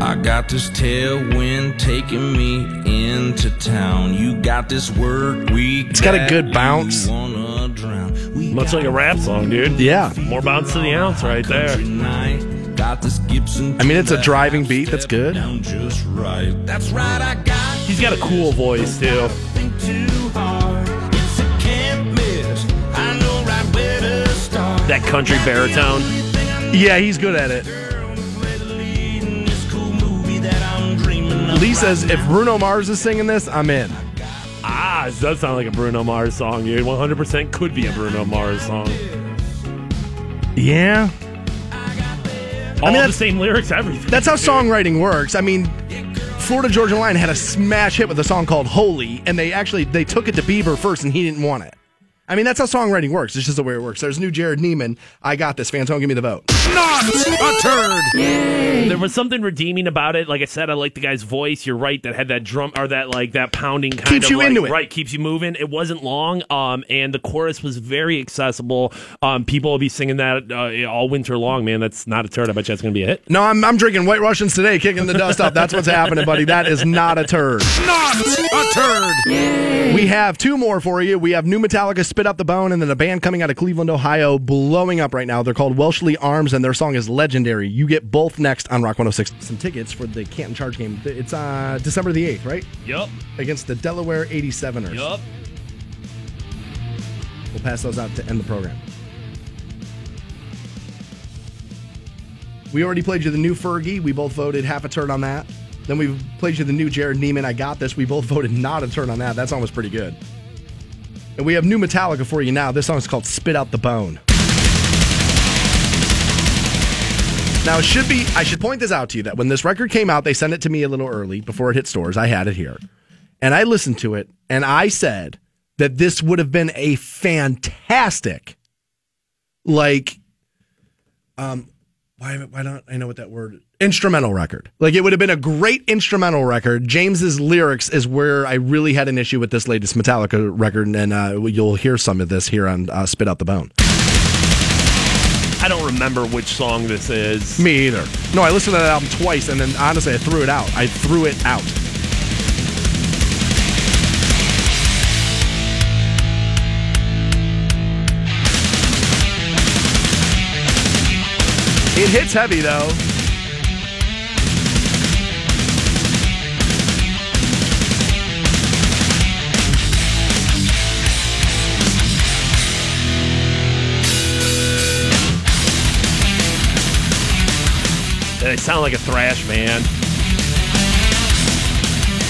I got this tailwind taking me into town. You got this work week. It's got a good bounce. You wanna drown. We Much like a rap song, dude. Yeah. More bounce to the ounce right there. night. Got this Gibson. I mean, it's a driving beat that's good. Down just right. That's right. I got. He's got a cool voice too. Think too hard. It's a can't miss. I know right where to start. That country baritone. Yeah, he's good at it. Lee says if Bruno Mars is singing this, I'm in. Ah, it does sound like a Bruno Mars song. It 100% could be a Bruno Mars song. Yeah. All mean, the same lyrics, everything. That's how songwriting works. I mean, Florida Georgia Line had a smash hit with a song called "Holy," and they actually they took it to Bieber first, and he didn't want it. I mean, that's how songwriting works. It's just the way it works. There's new Jerrod Niemann. I got this. Fans, don't give me the vote. not a turd. There was something redeeming about it. Like I said, I like the guy's voice. You're right. That had that drum or that like that pounding kind Keeps of you like, into it. Right, keeps you moving. It wasn't long. Um, and the chorus was very accessible. Um, people will be singing that uh, all winter long. Man, that's not a turd. I bet you that's gonna be a hit. No, I'm, I'm drinking White Russians today, kicking the dust off. That's what's happening, buddy. That is not a turd. Not a turd. We have two more for you. We have new Metallica, Spit Out the Bone, and then a band coming out of Cleveland, Ohio, blowing up right now. They're called Welshly Arms, and their song is legendary. You get both next on Rock 106. Some tickets for the Canton Charge game. It's uh, December the 8th, right? Yup. Against the Delaware 87ers. Yup. We'll pass those out to end the program. We already played you the new Fergie. We both voted half a turn on that. Then we played you the new Jerrod Niemann. I got this. We both voted not a turn on that. That song was pretty good. And we have new Metallica for you now. This song is called Spit Out the Bone. Now, it should be, I should point this out to you that when this record came out, they sent it to me a little early before it hit stores. I had it here. And I listened to it and I said that this would have been a fantastic, like, um, why, why don't I know what that word instrumental record? Like it would have been a great instrumental record. James's lyrics is where I really had an issue with this latest Metallica record, and uh, you'll hear some of this here on uh, Spit Out the Bone. I don't remember which song this is. Me either. No, I listened to that album twice, and then honestly, I threw it out. I threw it out. It hits heavy though. They sound like a thrash band.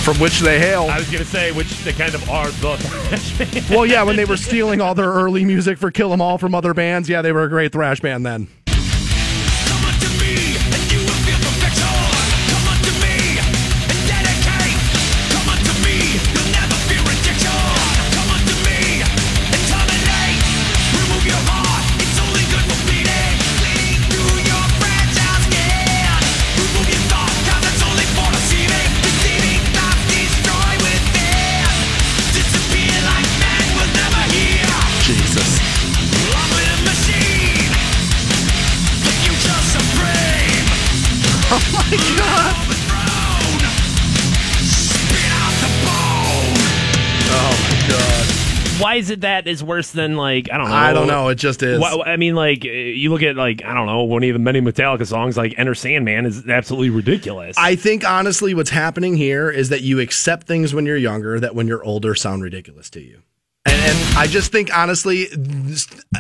From which they hail. I was gonna say which they kind of are the thrash band. Well, yeah, when they were stealing all their early music for Kill 'Em All from other bands, yeah, they were a great thrash band then. Is it that is worse than like I don't know? I don't know. It just is. I mean, like uh, you look at like I don't know one of the many Metallica songs like "Enter Sandman" is absolutely ridiculous. I think honestly, what's happening here is that you accept things when you're younger that when you're older sound ridiculous to you. And, and I just think honestly,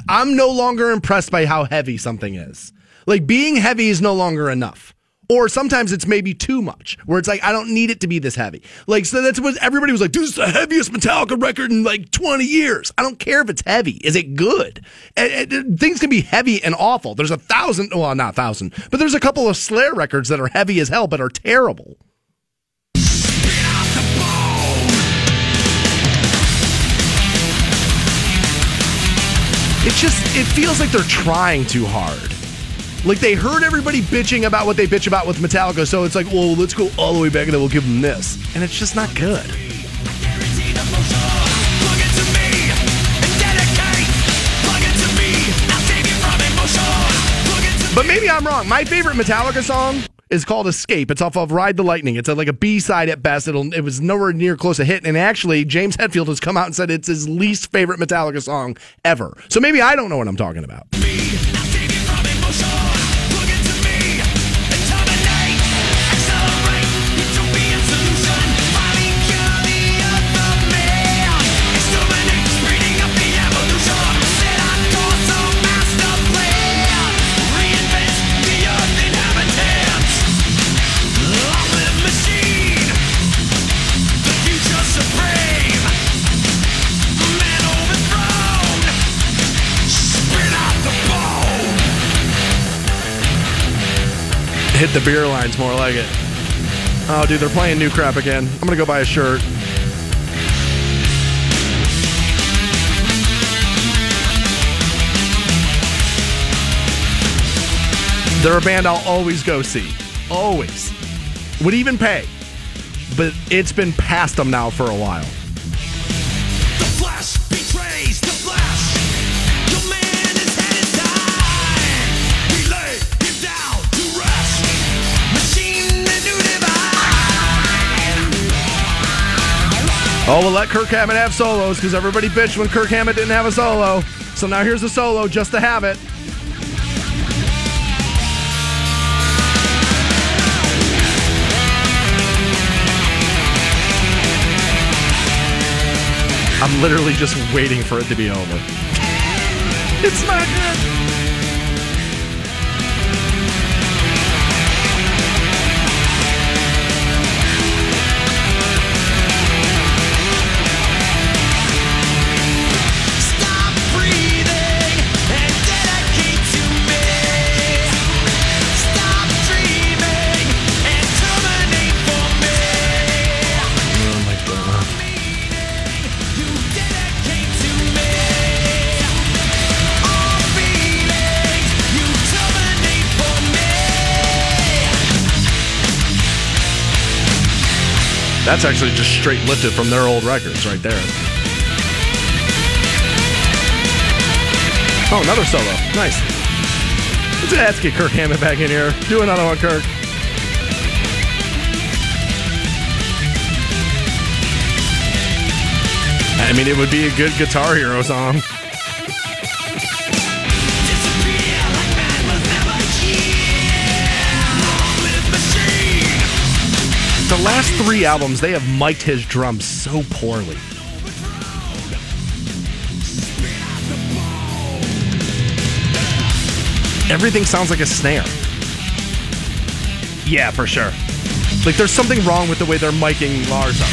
I'm no longer impressed by how heavy something is. Like being heavy is no longer enough. Or sometimes it's maybe too much, where it's like, I don't need it to be this heavy. Like, so that's what everybody was like, this is the heaviest Metallica record in like 20 years. I don't care if it's heavy. Is it good? And, and things can be heavy and awful. There's a thousand, well, not a thousand, but there's a couple of Slayer records that are heavy as hell, but are terrible. It just it feels like they're trying too hard. Like they heard everybody bitching about what they bitch about with Metallica, so it's like, well, let's go all the way back and then we'll give them this, and it's just not good. But maybe I'm wrong. My favorite Metallica song is called Escape. It's off of Ride the Lightning. It's a, like a B side at best. It'll, it was nowhere near close to hit. And actually, James Hetfield has come out and said it's his least favorite Metallica song ever. So maybe I don't know what I'm talking about. Hit the beer lines more like it. Oh, dude, they're playing new crap again. I'm gonna go buy a shirt. They're a band I'll always go see. Always. Would even pay. But it's been past them now for a while. Oh, we'll let Kirk Hammett have solos because everybody bitched when Kirk Hammett didn't have a solo. So now here's a solo just to have it. I'm literally just waiting for it to be over. It's not good. That's actually just straight lifted from their old records right there. Oh, another solo. Nice. Let's, get Kirk Hammett back in here. Do another one, Kirk. I mean, it would be a good Guitar Hero song. Last three albums, they have mic'd his drums so poorly. Everything sounds like a snare. Yeah, for sure. Like there's something wrong with the way they're miking Lars up.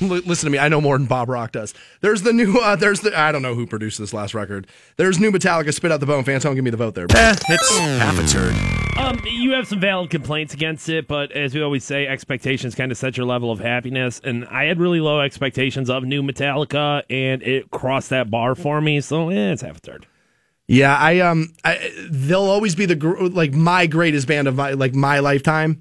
L- listen to me, I know more than Bob Rock does. There's the new, uh, there's the, I don't know who produced this last record. There's new Metallica, Spit Out the Bone. Fans, don't give me the vote there. Eh, it's half a turd. Um, you have some valid complaints against it, but as we always say, expectations kind of set your level of happiness. And I had really low expectations of new Metallica, and it crossed that bar for me. So eh, it's half a third. Yeah, I um, I, they'll always be the gr- like my greatest band of my like my lifetime,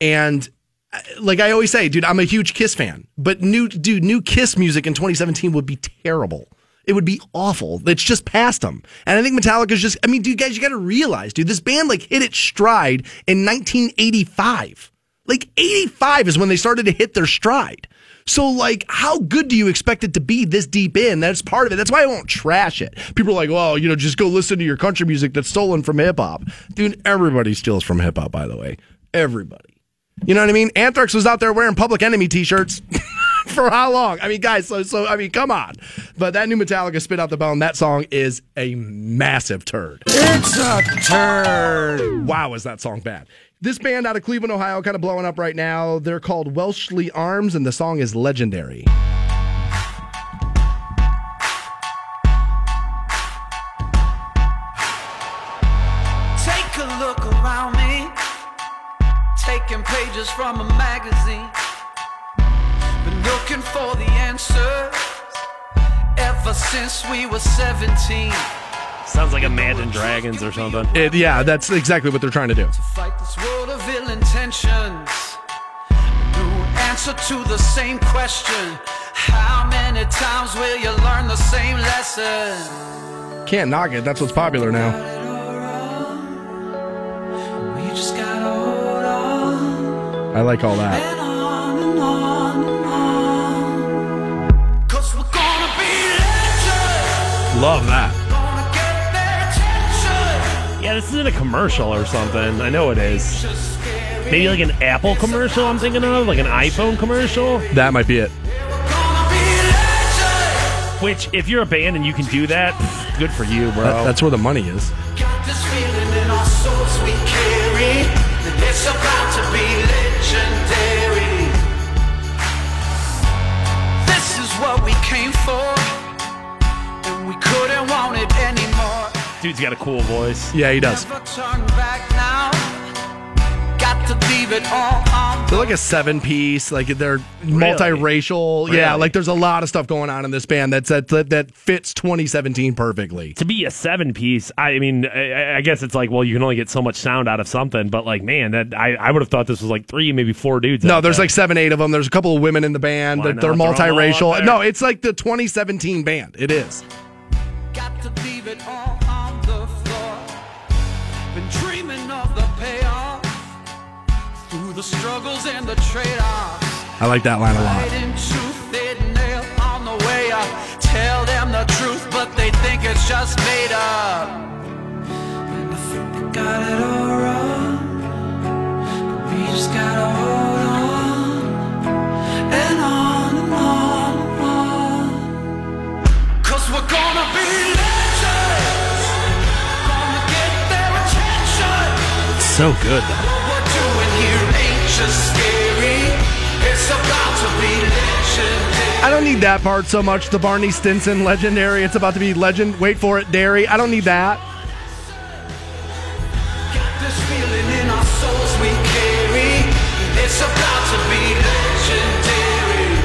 and uh, like I always say, dude, I'm a huge Kiss fan, but new dude, new Kiss music in 2017 would be terrible. It would be awful. It's just past them, and I think Metallica's just. I mean, dude, guys, you got to realize, dude, this band like hit its stride in 1985. Like 85 is when they started to hit their stride. So, like, how good do you expect it to be this deep in? That's part of it. That's why I won't trash it. People are like, well, you know, just go listen to your country music that's stolen from hip hop. Dude, everybody steals from hip hop, by the way. Everybody. You know what I mean? Anthrax was out there wearing Public Enemy t shirts. For how long? I mean, guys, so, so, I mean, come on. But that new Metallica Spit Out the Bone, that song is a massive turd. It's a turd. Wow, is that song bad? This band out of Cleveland, Ohio, kind of blowing up right now. They're called Welshly Arms, and the song is legendary. Magazine. Been looking for the answers ever since we were 17. Sounds like a Imagine Dragons or something. It, yeah, that's exactly what they're trying to do. Fight this world of ill intentions. New answer to the same question. How many times will you learn the same lesson? Can't knock it. That's what's popular now. I like all that. Love that. Gonna get their attention. Yeah, this isn't a commercial or something. I know it is. Maybe like an Apple commercial, I'm thinking of, like an iPhone commercial. That might be it. Which, if you're a band and you can do that, pff, good for you, bro. That- that's where the money is. Dude's got a cool voice. Yeah, he does. Never turn back now. to leave it all on They're like a seven piece, like they're multiracial. Yeah, like there's a lot of stuff going on in this band that's that that, that fits 2017 perfectly. to be a seven piece, I mean, I, I guess it's like, well, you can only get so much sound out of something, but like, man, that I, I would have thought this was like three, maybe four dudes. No, there's there. like seven, eight of them. There's a couple of women in the band. Why They're, not they're throw 'em all up multiracial. No, it's like the 2017 band. It is. I like that line a lot. Fighting tooth and nail on the way up. Tell them the truth, but they think it's just made up. And I think they got it all wrong. We just gotta hold on and on and on and on. Cause we're gonna be legends. Gonna get their attention. so good. Though. I don't need that part so much. The Barney Stinson legendary. It's about to be legend. Wait for it, dairy. I don't need that. Got this feeling in our souls we carry. It's about to be legendary.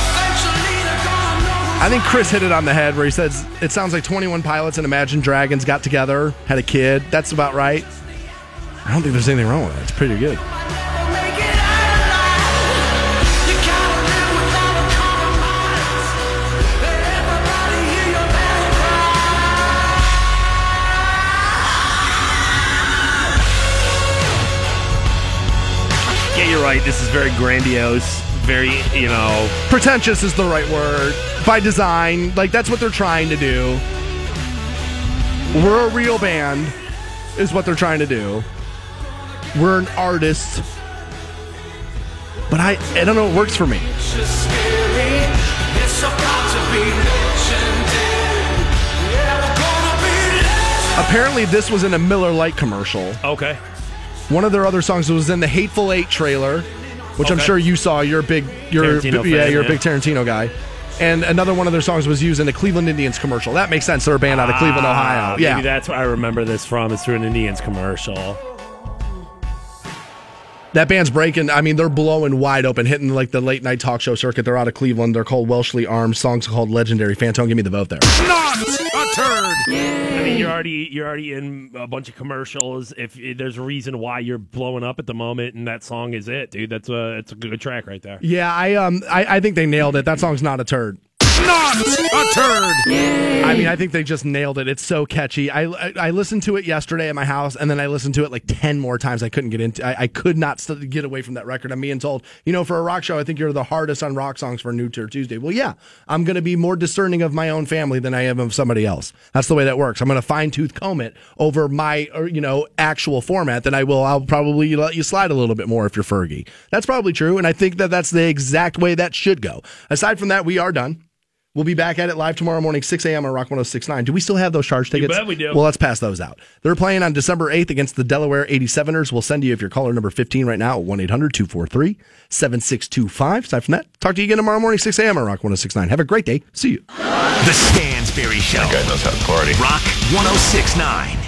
Eventually they're gonna know I think Chris hit it on the head where he says it sounds like 21 Pilots and Imagine Dragons got together, had a kid. That's about right. I don't think there's anything wrong with that. It's pretty good. Right. This is very grandiose, very, you know, Pretentious is the right word. By design, like that's what they're trying to do. We're a real band, is what they're trying to do. We're an artist. But I, I don't know, it works for me. Apparently, this was in a Miller Lite commercial. okay. One of their other songs was in the Hateful Eight trailer, which I'm sure you saw. You're a big, you're Tarantino yeah, fan, you're yeah. a big Tarantino guy. And another one of their songs was used in a Cleveland Indians commercial. That makes sense. They're a band out of Cleveland, Ah, Ohio. Yeah, Maybe that's where I remember this from. It's through an Indians commercial. That band's breaking. I mean, they're blowing wide open, hitting like the late night talk show circuit. They're out of Cleveland. They're called Welshly Arms. Songs called Legendary. Fantone, give me the vote there. Not a turd. I mean, you're already you're already in a bunch of commercials. If, if there's a reason why you're blowing up at the moment, and that song is it, dude. That's a it's a good track right there. Yeah, I um, I, I think they nailed it. That song's not a turd. Not a turd. I mean, I think they just nailed it. It's so catchy. I, I I listened to it yesterday at my house, and then I listened to it like ten more times. I couldn't get into. I, I could not st- get away from that record. I'm being told, you know, for a rock show, I think you're the hardest on rock songs for New Turd Tuesday. Well, yeah, I'm going to be more discerning of my own family than I am of somebody else. That's the way that works. I'm going to fine tooth comb it over my, or, you know, actual format. Than I will. I'll probably let you slide a little bit more if you're Fergie. That's probably true, and I think that that's the exact way that should go. Aside from that, we are done. We'll be back at it live tomorrow morning, 6 a.m. on Rock 1069. Do we still have those charge tickets? bet we do. Well, let's pass those out. They're playing on December 8th against the Delaware 87ers. We'll send you, if you're caller number 15 right now, at 1 800 243 7625. Aside from that, talk to you again tomorrow morning, 6 a.m. on Rock 1069. Have a great day. See you. The Stansbury Show. That guy knows how to party. Rock 1069.